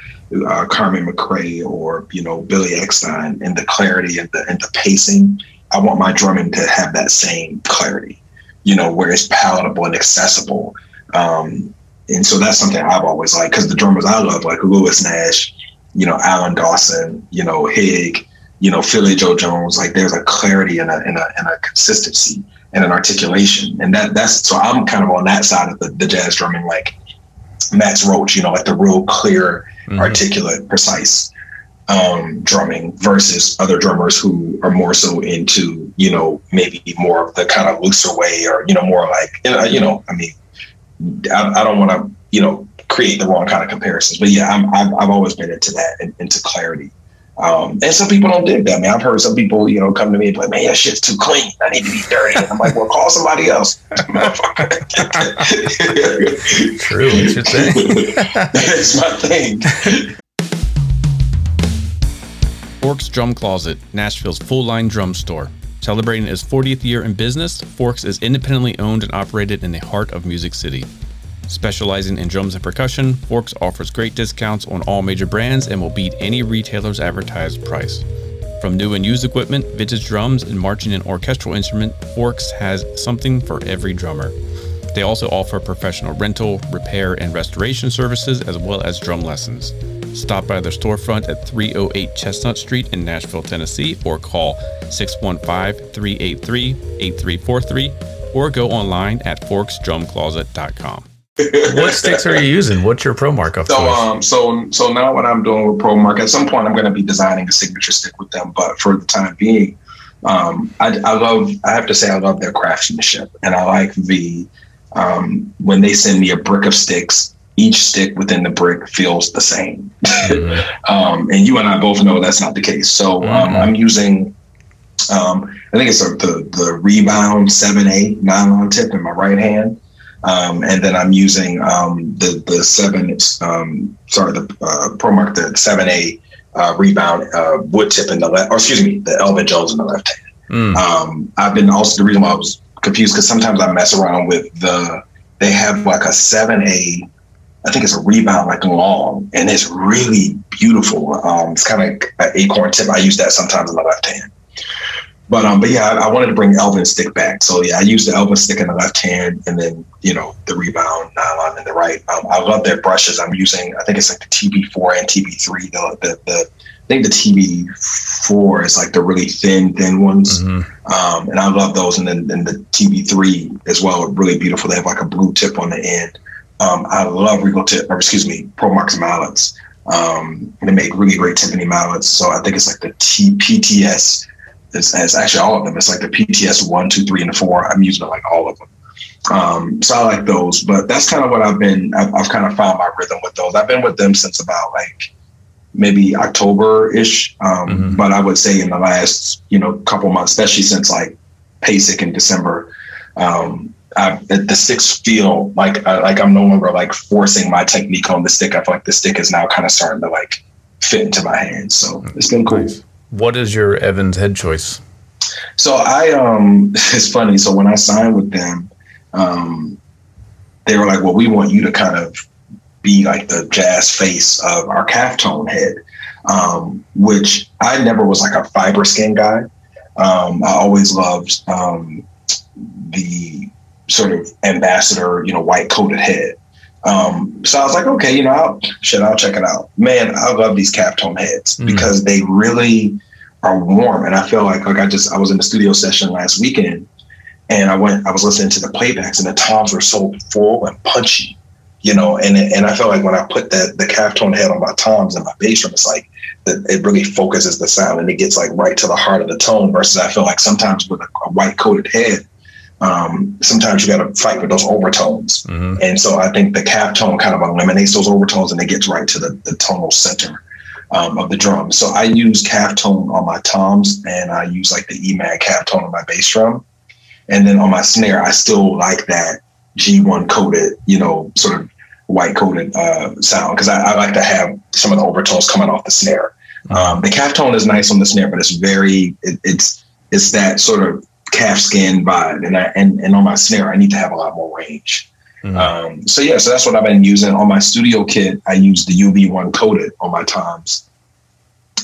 uh, Carmen McRae or, you know, Billy Eckstine and the clarity and the, and the pacing. I want my drumming to have that same clarity, you know, where it's palatable and accessible. Um, and so that's something I've always liked because the drummers I love, like Lewis Nash, you know, Alan Dawson, you know, Hig, you know, Philly Joe Jones, like there's a clarity and a, and a, and a consistency and an articulation. And that that's so I'm kind of on that side of the, the jazz drumming, like Max Roach, you know, like the real clear, mm-hmm. articulate, precise um, drumming versus other drummers who are more so into, you know, maybe more of the kind of looser way or, you know, more like, you know, I mean, I, I don't want to, you know, create the wrong kind of comparisons, but yeah, I'm, I've, I've always been into that and into clarity. Um, and some people don't dig that. I mean, I've heard some people, you know, come to me and be like, man, that shit's too clean. I need to be dirty. And I'm like, well, call somebody else. <laughs> True. It's your thing. <laughs> it's my thing. Forks Drum Closet, Nashville's full line drum store. Celebrating its 40th year in business, Forks is independently owned and operated in the heart of Music City. Specializing in drums and percussion, Forks offers great discounts on all major brands and will beat any retailer's advertised price. From new and used equipment, vintage drums, and marching and orchestral instrument, Forks has something for every drummer. They also offer professional rental, repair, and restoration services as well as drum lessons. Stop by their storefront at 308 Chestnut Street in Nashville, Tennessee, or call 615 383 8343 or go online at forksdrumcloset.com. what sticks are you using? What's your pro mark of So choice? um so so now what I'm doing with ProMark, at some point I'm gonna be designing a signature stick with them, but for the time being, um I, I love I have to say I love their craftsmanship and I like the um when they send me a brick of sticks, each stick within the brick feels the same. Mhm. <laughs> um, and you and I both know that's not the case. So um, Mhm. I'm using, um, I think it's a, the the Rebound 7A nylon tip in my right hand, um, and then I'm using um, the the seven, um, sorry, the uh, ProMark the 7A uh, Rebound uh, wood tip in the left, or excuse me, the Elvin Jones in the left hand. Mm. Um, I've been also the reason why I was confused because sometimes I mess around with the they have like a seven A, I think it's a rebound like long, and it's really beautiful. Um, it's kind of an acorn tip. I use that sometimes in the left hand. But um, but yeah, I, I wanted to bring Elvin stick back. So yeah, I use the Elvin stick in the left hand, and then you know the rebound nylon in the right. Um, I love their brushes. I'm using. I think it's like the TB4 and TB3. The the, the I think the TB4 is like the really thin thin ones Mhm. um, and I love those. And then and the TB3 as well, are really beautiful. They have like a blue tip on the end. Um, I love Regal tip, or excuse me, Pro ProMarks mallets. Um, they make really great timpani mallets. So I think it's like the T- PTS. It's, it's actually all of them. It's like the PTS one, two, three, and four. I'm using like all of them. Um, so I like those, but that's kind of what I've been. I've, I've kind of found my rhythm with those. I've been with them since about like maybe October ish. Um, Mhm. But I would say in the last, you know, couple months, especially since like PASIC in December, um, I, the the sticks feel like uh, like I'm no longer like forcing my technique on the stick. I feel like the stick is now kind of starting to like fit into my hands. So it's been cool. Nice. What is your Evans head choice? So I um <laughs> it's funny. So when I signed with them, um they were like, Well, we want you to kind of be like the jazz face of our calf tone head. Um, which I never was like a fiber skin guy. Um, I always loved um the sort of ambassador, you know, white coated head. Um, so I was like, okay, you know, I'll, shit, I'll check it out. Man, I love these calf tone heads Mhm. because they really are warm. And I feel like like I just I was in the studio session last weekend and I went I was listening to the playbacks and the toms were so full and punchy, you know, and and I felt like when I put that the calf tone head on my toms and my bass drum, it's like that it really focuses the sound and it gets like right to the heart of the tone versus I feel like sometimes with a, a white coated head, um, sometimes you gotta fight with those overtones. hmm And so I think the calf tone kind of eliminates those overtones and it gets right to the, the tonal center um, of the drum. So I use calf tone on my toms and I use like the EMAD calf tone on my bass drum. And then on my snare, I still like that G1 coated, you know, sort of white coated uh, sound because I, I like to have some of the overtones coming off the snare. Um, the calf tone is nice on the snare, but it's very, it, it's it's that sort of calf skin vibe. And, I, and, and on my snare, I need to have a lot more range. Mhm. Um, so yeah, so that's what I've been using on my studio kit. I use the UV1 coated on my toms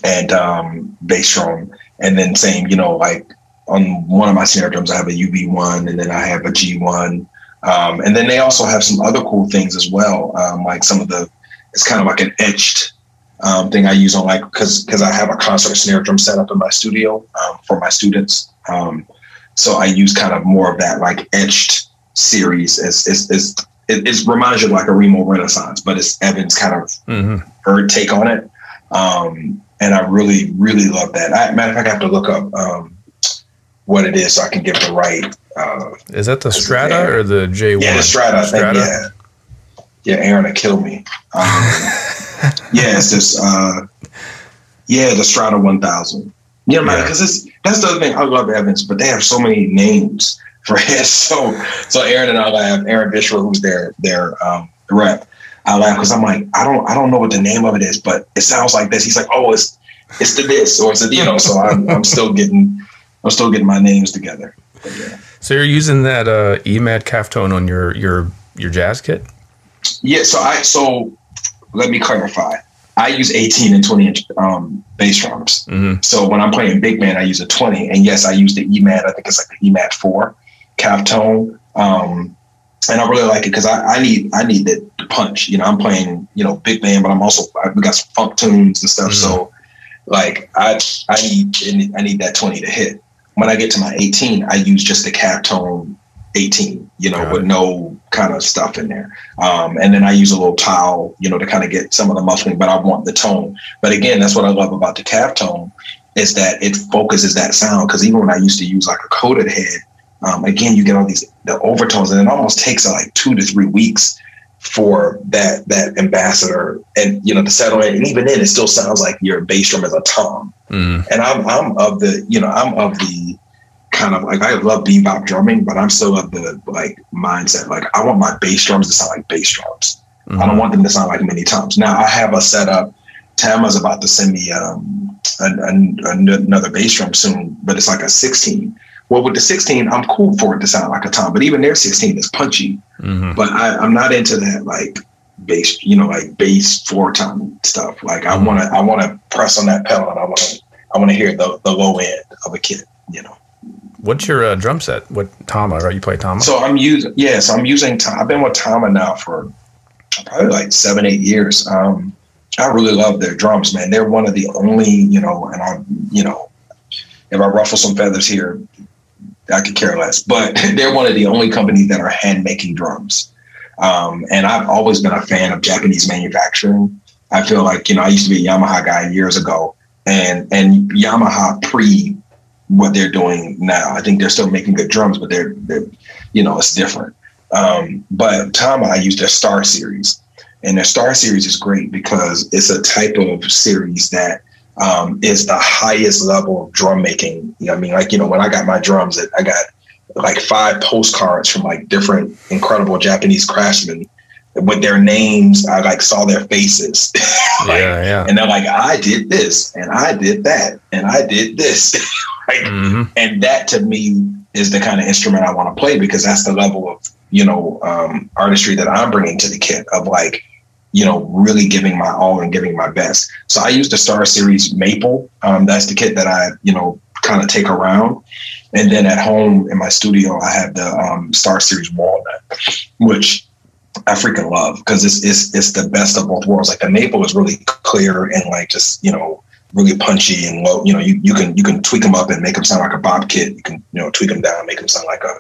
and um, bass drum, and then same, you know, like on one of my snare drums, I have a UV1, and then I have a G1, um, and then they also have some other cool things as well, um, like some of the. It's kind of like an etched um, thing I use on like because because I have a concert snare drum set up in my studio um, for my students. Um, so I use kind of more of that like etched series. It's, it's, it's, it, it reminds you of like a Remo Renaissance, but it's Evan's kind of hmm her take on it. Um, and I really, really love that. I, matter of fact, I have to look up um, what it is so I can give the right. Uh, Is that the Strata or the J1? yeah, the Strata. I think, yeah. Yeah, Aaron killed me. Um, <laughs> yeah, it's this. Uh, yeah, the Strata 1000. Yeah, man, because it's that's the other thing. I love Evans, but they have so many names <laughs> for it. So, so Aaron and I laugh. Aaron Bishop, who's their their um, rep, I laugh because I'm like, I don't I don't know what the name of it is, but it sounds like this. He's like, oh, it's it's the this or it's the you know. So I'm I'm still getting I'm still getting my names together. Yeah. So you're using that uh, EMAD calf tone on your your your jazz kit? Yeah, so I so let me clarify. I use 18 and 20 inch um, bass drums. hmm So when I'm playing big band, I use a 20. And yes, I use the EMAD. I think it's like the EMAD 4 calf tone. Um, and I really like it because I, I need I need it punch. You know, I'm playing, you know, big band, but I'm also I, we got some funk tunes and stuff. Mm-hmm. So like I I need I need that 20 to hit. When I get to my 18, I use just the calf tone 18, you know, with no kind of stuff in there. Um, and then I use a little towel, you know, to kind of get some of the muffling, but I want the tone. But again, that's what I love about the calf tone is that it focuses that sound. Cause even when I used to use like a coated head, um, again, you get all these the overtones, and it almost takes uh, like two to three weeks for that that ambassador and you know to settle in. And even then, it still sounds like your bass drum is a tom. Mm. And I'm I'm of the you know I'm of the kind of like I love bebop drumming, but I'm still of the like mindset like I want my bass drums to sound like bass drums. Mm-hmm. I don't want them to sound like many toms. Now I have a setup. Tama's about to send me um, an, an, another bass drum soon, but it's like a 16. Well, with the 16, I'm cool for it to sound like a tom, but even their 16 is punchy. Mm-hmm. But I, I'm not into that like bass, you know, like bass four tom stuff. Like I want to, I want to press on that pedal, and I want to, I want to hear the the low end of a kit. You know. What's your uh, drum set? What Tama? Right, you play Tama? So I'm using yes, I'm using. I've been with Tama now for probably like seven, eight years. Um, I really love their drums, man. They're one of the only, you know, and I, you know, if I ruffle some feathers here, I could care less. But <laughs> they're one of the only companies that are hand making drums. Um, and I've always been a fan of Japanese manufacturing. I feel like you know I used to be a Yamaha guy years ago, and and Yamaha pre what they're doing now. I think they're still making good drums, but they're, they're you know, it's different. Um, but and I use their Star Series, and their Star Series is great because it's a type of series that um, is the highest level of drum making. You know, I mean, like you know, when I got my drums, I got like five postcards from like different incredible Japanese craftsmen with their names. I like saw their faces. <laughs> like, yeah, yeah. And they're like, I did this and I did that and I did this. <laughs> right? Mm-hmm. And that to me is the kind of instrument I want to play because that's the level of, you know, um, artistry that I'm bringing to the kit of like, you know, really giving my all and giving my best. So I use the Star Series Maple. Um, that's the kit that I, you know, kind of take around. And then at home in my studio, I have the um, Star Series Walnut, which I freaking love because it's, it's it's the best of both worlds. Like the maple is really clear and like just you know really punchy and low. You know, you, you can you can tweak them up and make them sound like a bob kit. You can you know tweak them down, make them sound like a,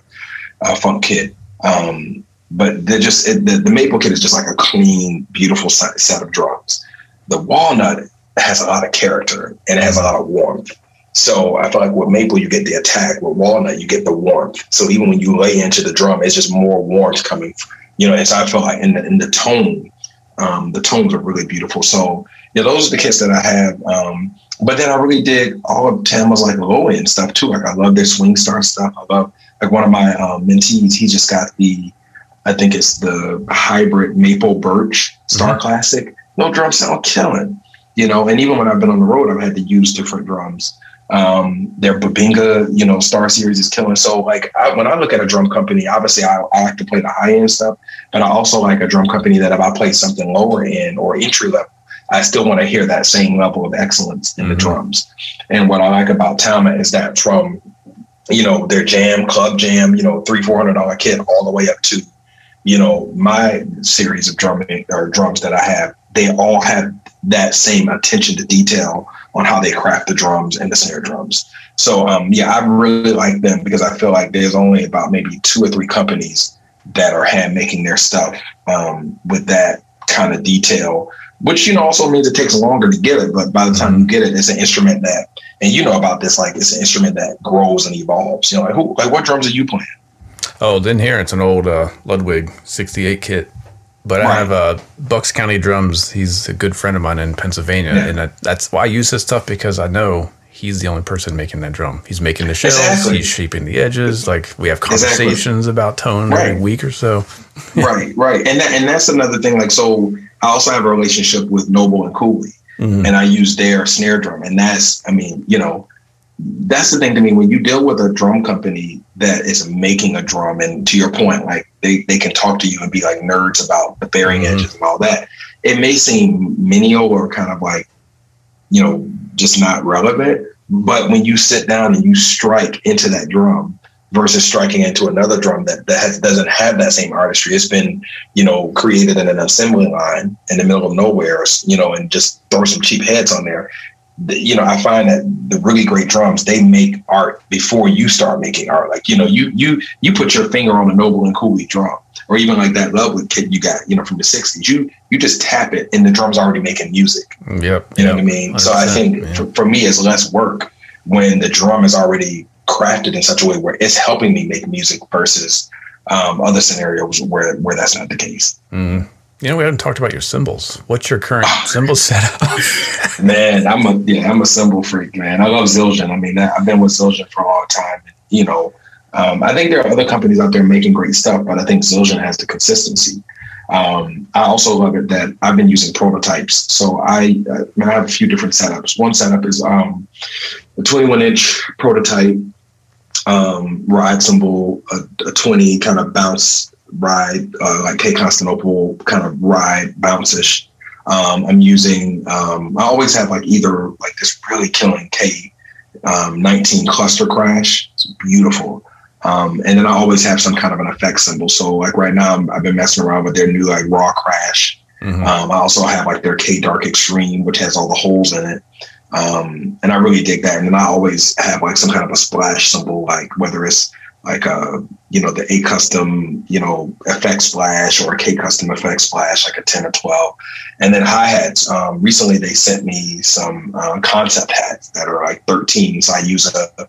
a funk kit. Um, but they're just it, the, the maple kit is just like a clean, beautiful set of drums. The walnut has a lot of character and it has a lot of warmth. So I feel like with maple you get the attack, with walnut you get the warmth. So even when you lay into the drum, it's just more warmth coming. You know, so I feel like in the in the tone, um, the tones are really beautiful. So yeah, those are the kits that I have. Um, but then I really did all of Tama's like low end stuff too. Like I love their swing star stuff. I love like one of my um, mentees. He just got the, I think it's the hybrid maple birch star mm-hmm. classic. No drum sound killing, you know. And even when I've been on the road, I've had to use different drums. Um, their Bubinga, you know, Star Series is killing. So like I, when I look at a drum company, obviously I, I like to play the high end stuff, but I also like a drum company that if I play something lower end or entry level, I still want to hear that same level of excellence in mm-hmm. the drums. And what I like about Tama is that from, you know, their jam, club jam, you know, three, four hundred dollar kit all the way up to, you know, my series of drumming or drums that I have, they all have that same attention to detail on how they craft the drums and the snare drums. So um, yeah, I really like them because I feel like there's only about maybe two or three companies that are hand making their stuff um, with that kind of detail which you know also means it takes longer to get it. But by the time you get it, it's an instrument that, and you know about this, like it's an instrument that grows and evolves. You know, like who, like what drums are you playing? Oh, didn't hear. It's an old uh, Ludwig '68 kit. But right. I have uh, Bucks County Drums. He's a good friend of mine in Pennsylvania, yeah. and I, that's why I use this stuff because I know he's the only person making that drum. He's making the shells. Exactly. He's shaping the edges. Like we have conversations exactly. about tone right. every week or so. <laughs> right, right, and that, and that's another thing. Like so, I also have a relationship with Noble and Cooley, mm-hmm. and I use their snare drum. And that's, I mean, you know, that's the thing to me when you deal with a drum company that is making a drum, and to your point, like they, they can talk to you and be like nerds about the bearing mm-hmm. edges and all that. It may seem menial or kind of like, you know, just not relevant. But when you sit down and you strike into that drum, versus striking into another drum that, that has, doesn't have that same artistry. It's been, you know, created in an assembly line in the middle of nowhere, you know, and just throw some cheap heads on there. You know, I find that the really great drums, they make art before you start making art. Like, you know, you you you put your finger on a Noble and Cooley drum, or even like that Ludwig kit you got, you know, from the '60s. You you just tap it, and the drum's already making music. Yep. You yep. know what I mean? So I think for, for me, it's less work when the drum is already crafted in such a way where it's helping me make music versus um, other scenarios where where that's not the case. Mm. You know, we haven't talked about your cymbals. What's your current cymbal setup? <laughs> <laughs> man, I'm a yeah, I'm a cymbal freak, man. I love Zildjian. I mean, I've been with Zildjian for a long time. You know, um, I think there are other companies out there making great stuff, but I think Zildjian has the consistency. Um, I also love it that I've been using prototypes. So I, uh, I have a few different setups. One setup is um, a 21 inch prototype um, ride cymbal, a, a 20 kind of bounce ride, uh, like K Constantinople kind of ride bounce-ish. Um, I'm using, um, I always have like either like this really killing K um, 19 cluster crash. It's beautiful. Um, and then I always have some kind of an effect cymbal. So like right now, i have been messing around with their new like raw crash. Mm-hmm. Um, I also have like their K Dark Extreme, which has all the holes in it. Um, and I really dig that. And then I always have like some kind of a splash cymbal, like whether it's like a uh, you know the A custom you know effect splash or a K custom effect splash, like a ten or twelve. And then hi hats. Um, recently, they sent me some uh, concept hats that are like thirteen. So I use a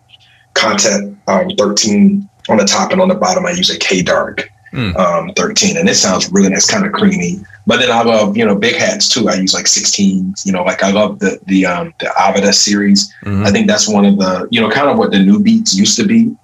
concept um, thirteen on the top and on the bottom. I use a K dark. Mm. Um, 13 and it sounds really nice kind of creamy but then I love, you know, big hats too. I use like 16s, you know, like I love the the um the Avedis series. Mm-hmm. I think that's one of the, you know, kind of what the new beats used to be.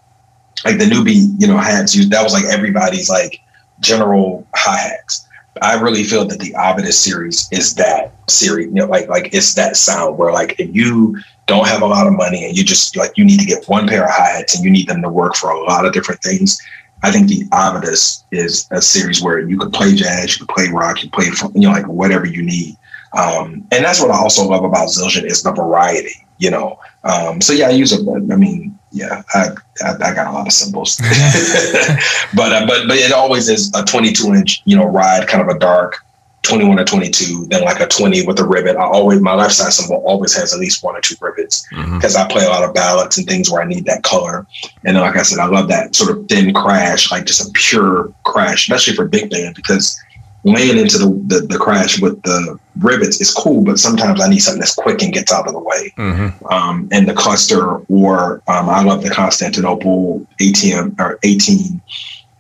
Like the new beat, you know, hats used that was like everybody's like general hi hats. I really feel that the Avedis series is that series, you know, like like it's that sound where like if you don't have a lot of money and you just like you need to get one pair of hi hats and you need them to work for a lot of different things, I think the Avedis is a series where you could play jazz, you could play rock, you play you know like whatever you need. Um, and that's what I also love about Zildjian is the variety, you know. Um, so yeah, I use it. I mean, yeah, I, I, I got a lot of cymbals, <laughs> <laughs> but uh, but but it always is a 22 inch, you know, ride, kind of a dark 21 or 22, then like a 20 with a rivet. I always, my left side cymbal always has at least one or two rivets because mm-hmm. I play a lot of ballads and things where I need that color. And then, like I said, I love that sort of thin crash, like just a pure crash, especially for big band because laying into the, the, the, crash with the rivets is cool, but sometimes I need something that's quick and gets out of the way. Mm-hmm. Um, and the cluster, or um, I love the Constantinople ATM or 18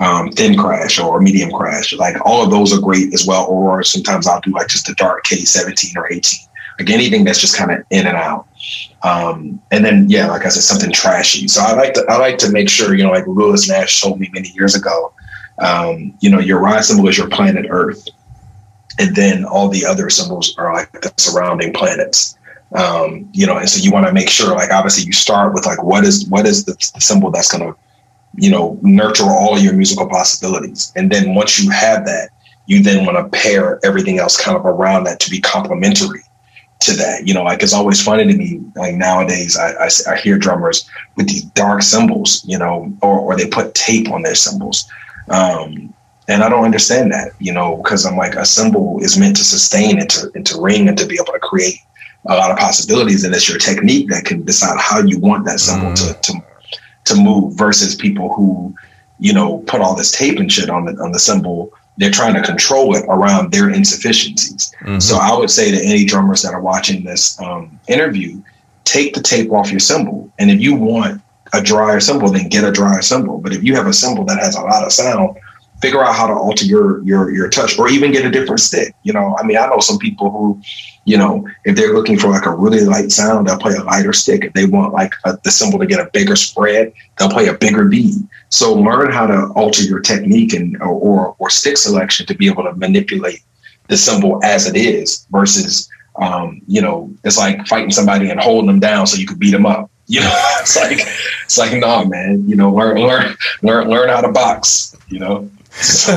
um, thin crash or medium crash. Like all of those are great as well. Or sometimes I'll do like just a dark K17 or 18. Like anything that's just kind of in and out. Um, and then yeah, like I said, something trashy. So I like to I like to make sure, you know, like Lewis Nash told me many years ago, um, you know, your ride cymbal is your planet Earth. And then all the other cymbals are like the surrounding planets. Um, you know, and so you want to make sure, like obviously you start with like what is what is the, cymbal that's gonna you know, nurture all your musical possibilities. And then once you have that, you then want to pair everything else kind of around that to be complementary to that. You know, like it's always funny to me, like nowadays, I, I, I hear drummers with these dark cymbals, you know, or, or they put tape on their cymbals. Um, and I don't understand that, you know, because I'm like a cymbal is meant to sustain and to, and to ring and to be able to create a lot of possibilities. And it's your technique that can decide how you want that cymbal mm. to, to to move versus people who, you know, put all this tape and shit on the on the cymbal. They're trying to control it around their insufficiencies. Mm-hmm. So I would say to any drummers that are watching this um, interview, take the tape off your cymbal, and if you want a drier cymbal, then get a drier cymbal. But if you have a cymbal that has a lot of sound, figure out how to alter your your your touch, or even get a different stick. You know, I mean, I know some people who you know, if they're looking for like a really light sound, they'll play a lighter stick. If they want like a, the cymbal to get a bigger spread, they'll play a bigger beat. So learn how to alter your technique and or, or, or stick selection to be able to manipulate the cymbal as it is versus um, you know, it's like fighting somebody and holding them down so you could beat them up. <laughs> You know, it's like it's like no, man. You know, learn learn learn learn how to box. You know. So.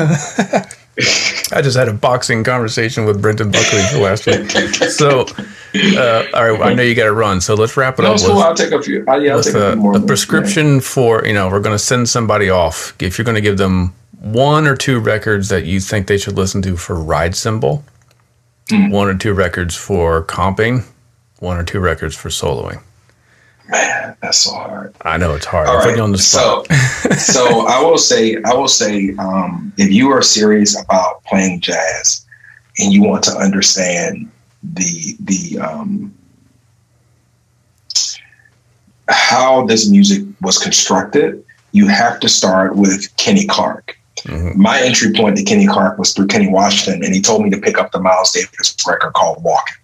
I just had a boxing conversation with Brenton Buckley last week. So, uh, all right, I know you got to run, so let's wrap it No, up it's with. I'll take a few. Uh, yeah, I'll take a, more. a prescription for you know we're going to send somebody off. If you're going to give them one or two records that you think they should listen to for ride cymbal, Hmm. one or two records for comping, one or two records for soloing. Man, that's so hard. I know it's hard. All right. putting you on the So, spot. <laughs> so I will say, I will say, um, if you are serious about playing jazz and you want to understand the the um, how this music was constructed, you have to start with Kenny Clarke. Mhm. My entry point to Kenny Clarke was through Kenny Washington, and he told me to pick up the Miles Davis record called Walking.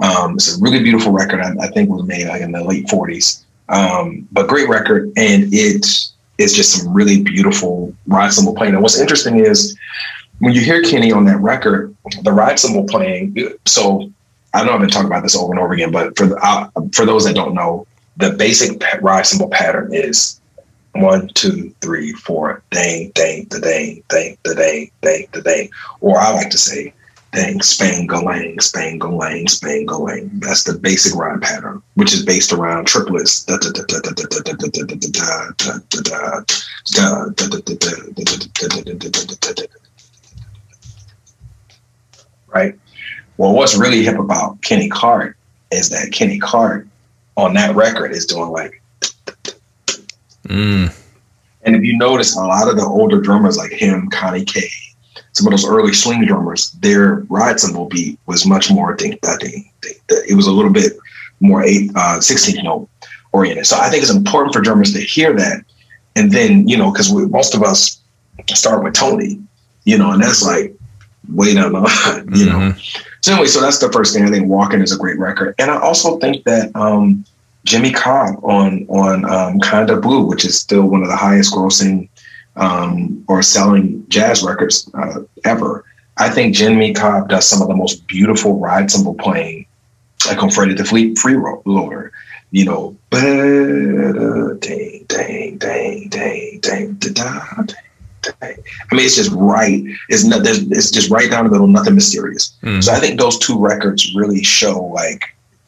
Um, it's a really beautiful record. I, I think was made like in the late 40s, um, but great record. And it is just some really beautiful ride cymbal playing. And what's interesting is when you hear Kenny on that record, the ride cymbal playing. So I know I've been talking about this over and over again, but for the, uh, for those that don't know, the basic ride cymbal pattern is one, two, three, four, dang, dang, da dang, dang, da dang, dang, the dang. Or I like to say, thing spangolang, spangolang, spangolang. That's the basic rhyme pattern, which is based around triplets. Right? Well, what's really hip about Kenny Clarke is that Kenny Clarke on that record is doing like. And if you notice, a lot of the older drummers like him, Connie Kay, some of those early swing drummers, their ride cymbal beat was much more ding da ding. ding, da. It was a little bit more eight, uh, 16th note oriented. So I think it's important for drummers to hear that. And then, you know, because most of us start with Tony, you know, and that's like way down the <laughs> line, you know. So anyway, so that's the first thing. I think Walking is a great record. And I also think that um, Jimmy Cobb on on um, Kind of Blue, which is still one of the highest grossing um, or selling jazz records uh, ever. I think Jimmy Cobb does some of the most beautiful ride cymbal playing, like on Freddie the Fleet Freeloader. You know, dang, dang, dang, dang, dang, da, da, dang. I mean, it's just right. It's not. It's just right down the middle. Nothing mysterious. mm, So I think those two records really show like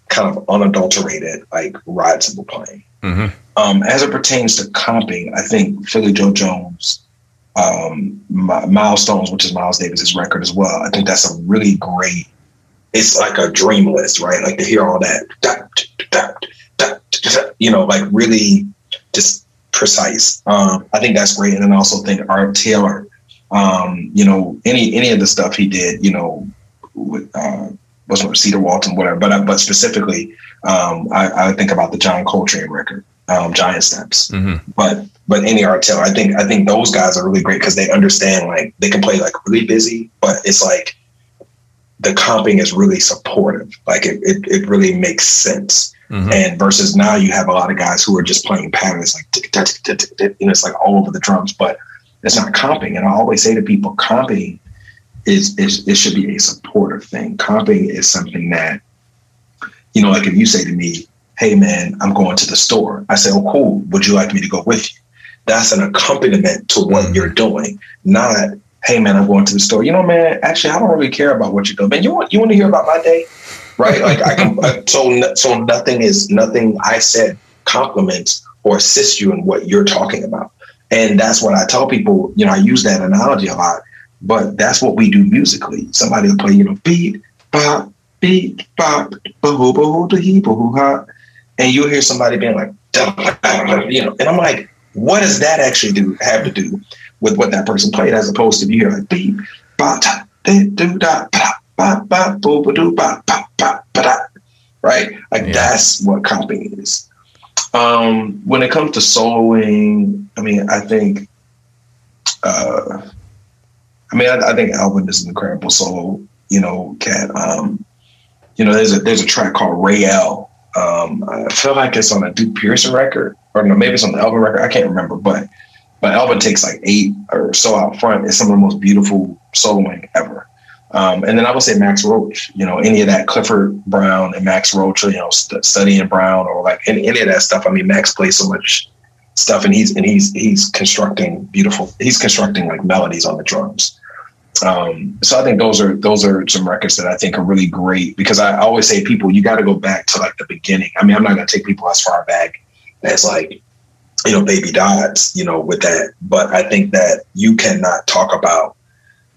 kind of unadulterated like ride cymbal playing. Mhm. Um, as it pertains to comping, I think Philly Joe Jones, um, Milestones, which is Miles Davis's record as well. I think that's a really great. It's like a dream list, right? Like to hear all that, you know, like really just precise. Um, I think that's great, and then I also think Art Taylor, um, you know, any any of the stuff he did, you know, with uh, was it Cedar Walton, whatever. But uh, but specifically, um, I, I think about the John Coltrane record, um, Giant Steps. Mhm. But but any art Taylor, I think I think those guys are really great because they understand like they can play like really busy, but it's like the comping is really supportive. Like it it, it really makes sense. Mhm. And versus now you have a lot of guys who are just playing patterns like tick, tick, tick, tick, tick, tick, you know, it's like all over the drums, but it's not comping. And I always say to people, comping is, is it should be a supportive thing. Comping is something that, you know, like if you say to me, Hey man, I'm going to the store. I say, Oh, cool. Would you like me to go with you? That's an accompaniment to what Mhm. you're doing, not, Hey man, I'm going to the store. You know, man, actually, I don't really care about what you're doing. Man, you want, you want to hear about my day? right? <laughs> Like I can, I- so so nothing is nothing I said compliments or assist you in what you're talking about, and that's what I tell people. You know, I use that analogy a lot, but that's what we do musically. Somebody will play, you know, beat bop beat bop boo boo hee boo ha, and you'll hear somebody being like, you know, and I'm like, what does that actually do have to do with what that person played, as opposed to you hear like beat bop ta do do da ba ba ba boo ba doo ba ba ba ba da, right? Like Yeah. that's what comping is. Um, when it comes to soloing, I mean, I think, uh, I mean, I, I think Elvin is an incredible solo, you know, cat. Um, you know, there's a there's a track called Ray L. Um, I feel like it's on a Duke Pearson record, or no, maybe it's on the Elvin record. I can't remember, but but Elvin takes like eight or so out front. It's some of the most beautiful soloing ever. Um, and then I would say Max Roach, you know, any of that Clifford Brown and Max Roach, you know, st- Study in Brown or like any, any of that stuff. I mean, Max plays so much stuff and he's, and he's, he's constructing beautiful, he's constructing like melodies on the drums. Um, so I think those are those are some records that I think are really great because I always say people you got to go back to like the beginning. I mean, I'm not going to take people as far back as like you know Baby Dodds, you know, with that, but I think that you cannot talk about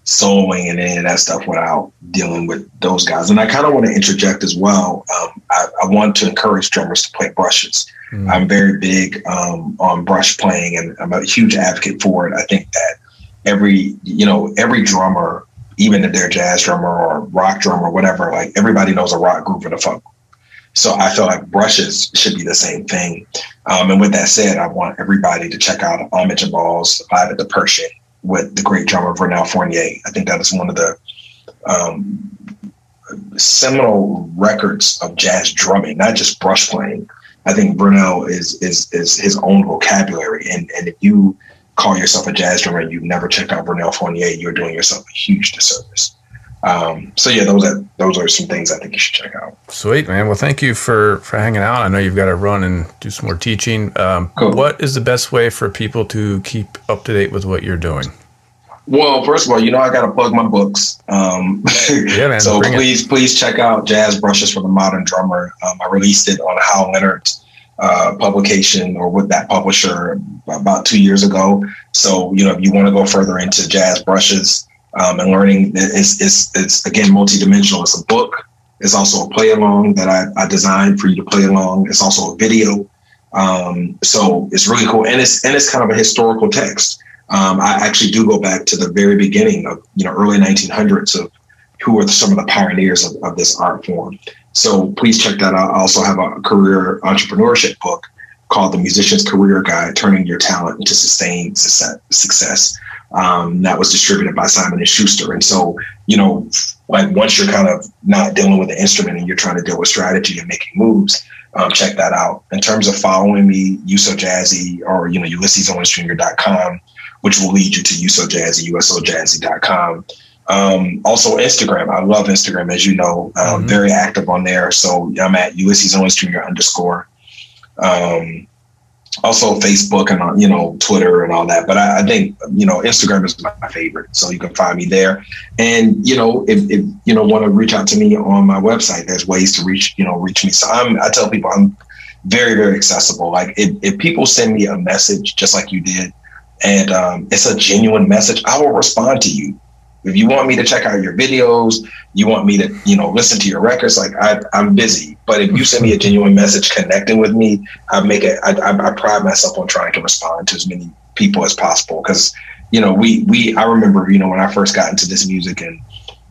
soloing and any of that stuff without dealing with those guys. And I kind of want to interject as well. Um, I, I, want to encourage drummers to play brushes. Mm. I'm very big um, on brush playing, and I'm a huge advocate for it. I think that every you know every drummer, even if they're jazz drummer or rock drummer, whatever, like everybody knows a rock groove and a funk. So I feel like brushes should be the same thing. Um, and with that said, I want everybody to check out Ahmad Jamal's live at the Pershing with the great drummer Vernel Fournier. I think that is one of the um, seminal records of jazz drumming, not just brush playing. I think Vernel is is is his own vocabulary, and and if you call yourself a jazz drummer and you've never checked out Vernel Fournier, you're doing yourself a huge disservice. Um, so yeah, those are those are some things I think you should check out. Sweet man. Well, thank you for for hanging out. I know you've got to run and do some more teaching. Um, cool. What is the best way for people to keep up to date with what you're doing? Well, first of all, you know I got to plug my books. Um, <laughs> yeah, man. <laughs> so please, it. please check out Jazz Brushes for the Modern Drummer. Um, I released it on Hal Leonard uh, publication or with that publisher about two years ago. So you know, if you want to go further into jazz brushes, um, and learning. It's, it's, it's again multidimensional. It's a book. It's also a play along that I, I designed for you to play along. It's also a video. Um, so it's really cool, and it's and it's kind of a historical text. Um, I actually do go back to the very beginning of you know early 1900s of who are some of the pioneers of, of this art form. So please check that out. I also have a career entrepreneurship book called The Musician's Career Guide: Turning Your Talent into Sustained Success um, that was distributed by Simon and Schuster. And so, you know, like once you're kind of not dealing with the instrument and you're trying to deal with strategy and making moves, um, check that out. In terms of following me, USO Jazzy or, you know, UlyssesOwensJr.com, which will lead you to USO Jazzy, USOJazzy.com. Um, also Instagram. I love Instagram, as you know, um, mm-hmm. very active on there. So I'm at Ulysses Owens Jr. underscore. Um, also Facebook and uh, you know Twitter and all that. But I, I, think you know Instagram is my favorite, so you can find me there. And you know if, if you know want to reach out to me on my website, there's ways to reach you know reach me. So I'm I tell people I'm very very accessible. Like if, if people send me a message just like you did, and um, it's a genuine message, I will respond to you. If you want me to check out your videos, you want me to, you know, listen to your records, like I, I'm busy. But if you send me a genuine message connecting with me, I make it. I, I, I pride myself on trying to respond to as many people as possible because, you know, we we I remember, you know, when I first got into this music and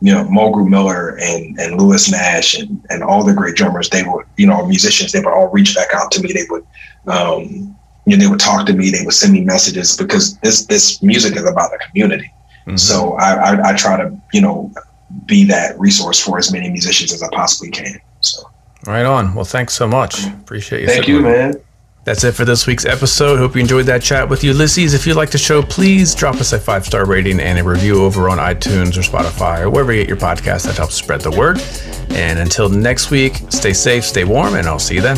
you know, Mulgrew Miller and and Lewis Nash and and all the great drummers, they were, you know, musicians, they would all reach back out to me. They would, um, you know, they would talk to me. They would send me messages because this this music is about the community. Mm-hmm. So I, I, I try to, you know, be that resource for as many musicians as I possibly can. So. Right on. Well, thanks so much. Appreciate you. Thank you, man. That's it for this week's episode. Hope you enjoyed that chat with Ulysses. If you like the show, please drop us a five star rating and a review over on iTunes or Spotify or wherever you get your podcast. That helps spread the word. And until next week, stay safe, stay warm, and I'll see you then.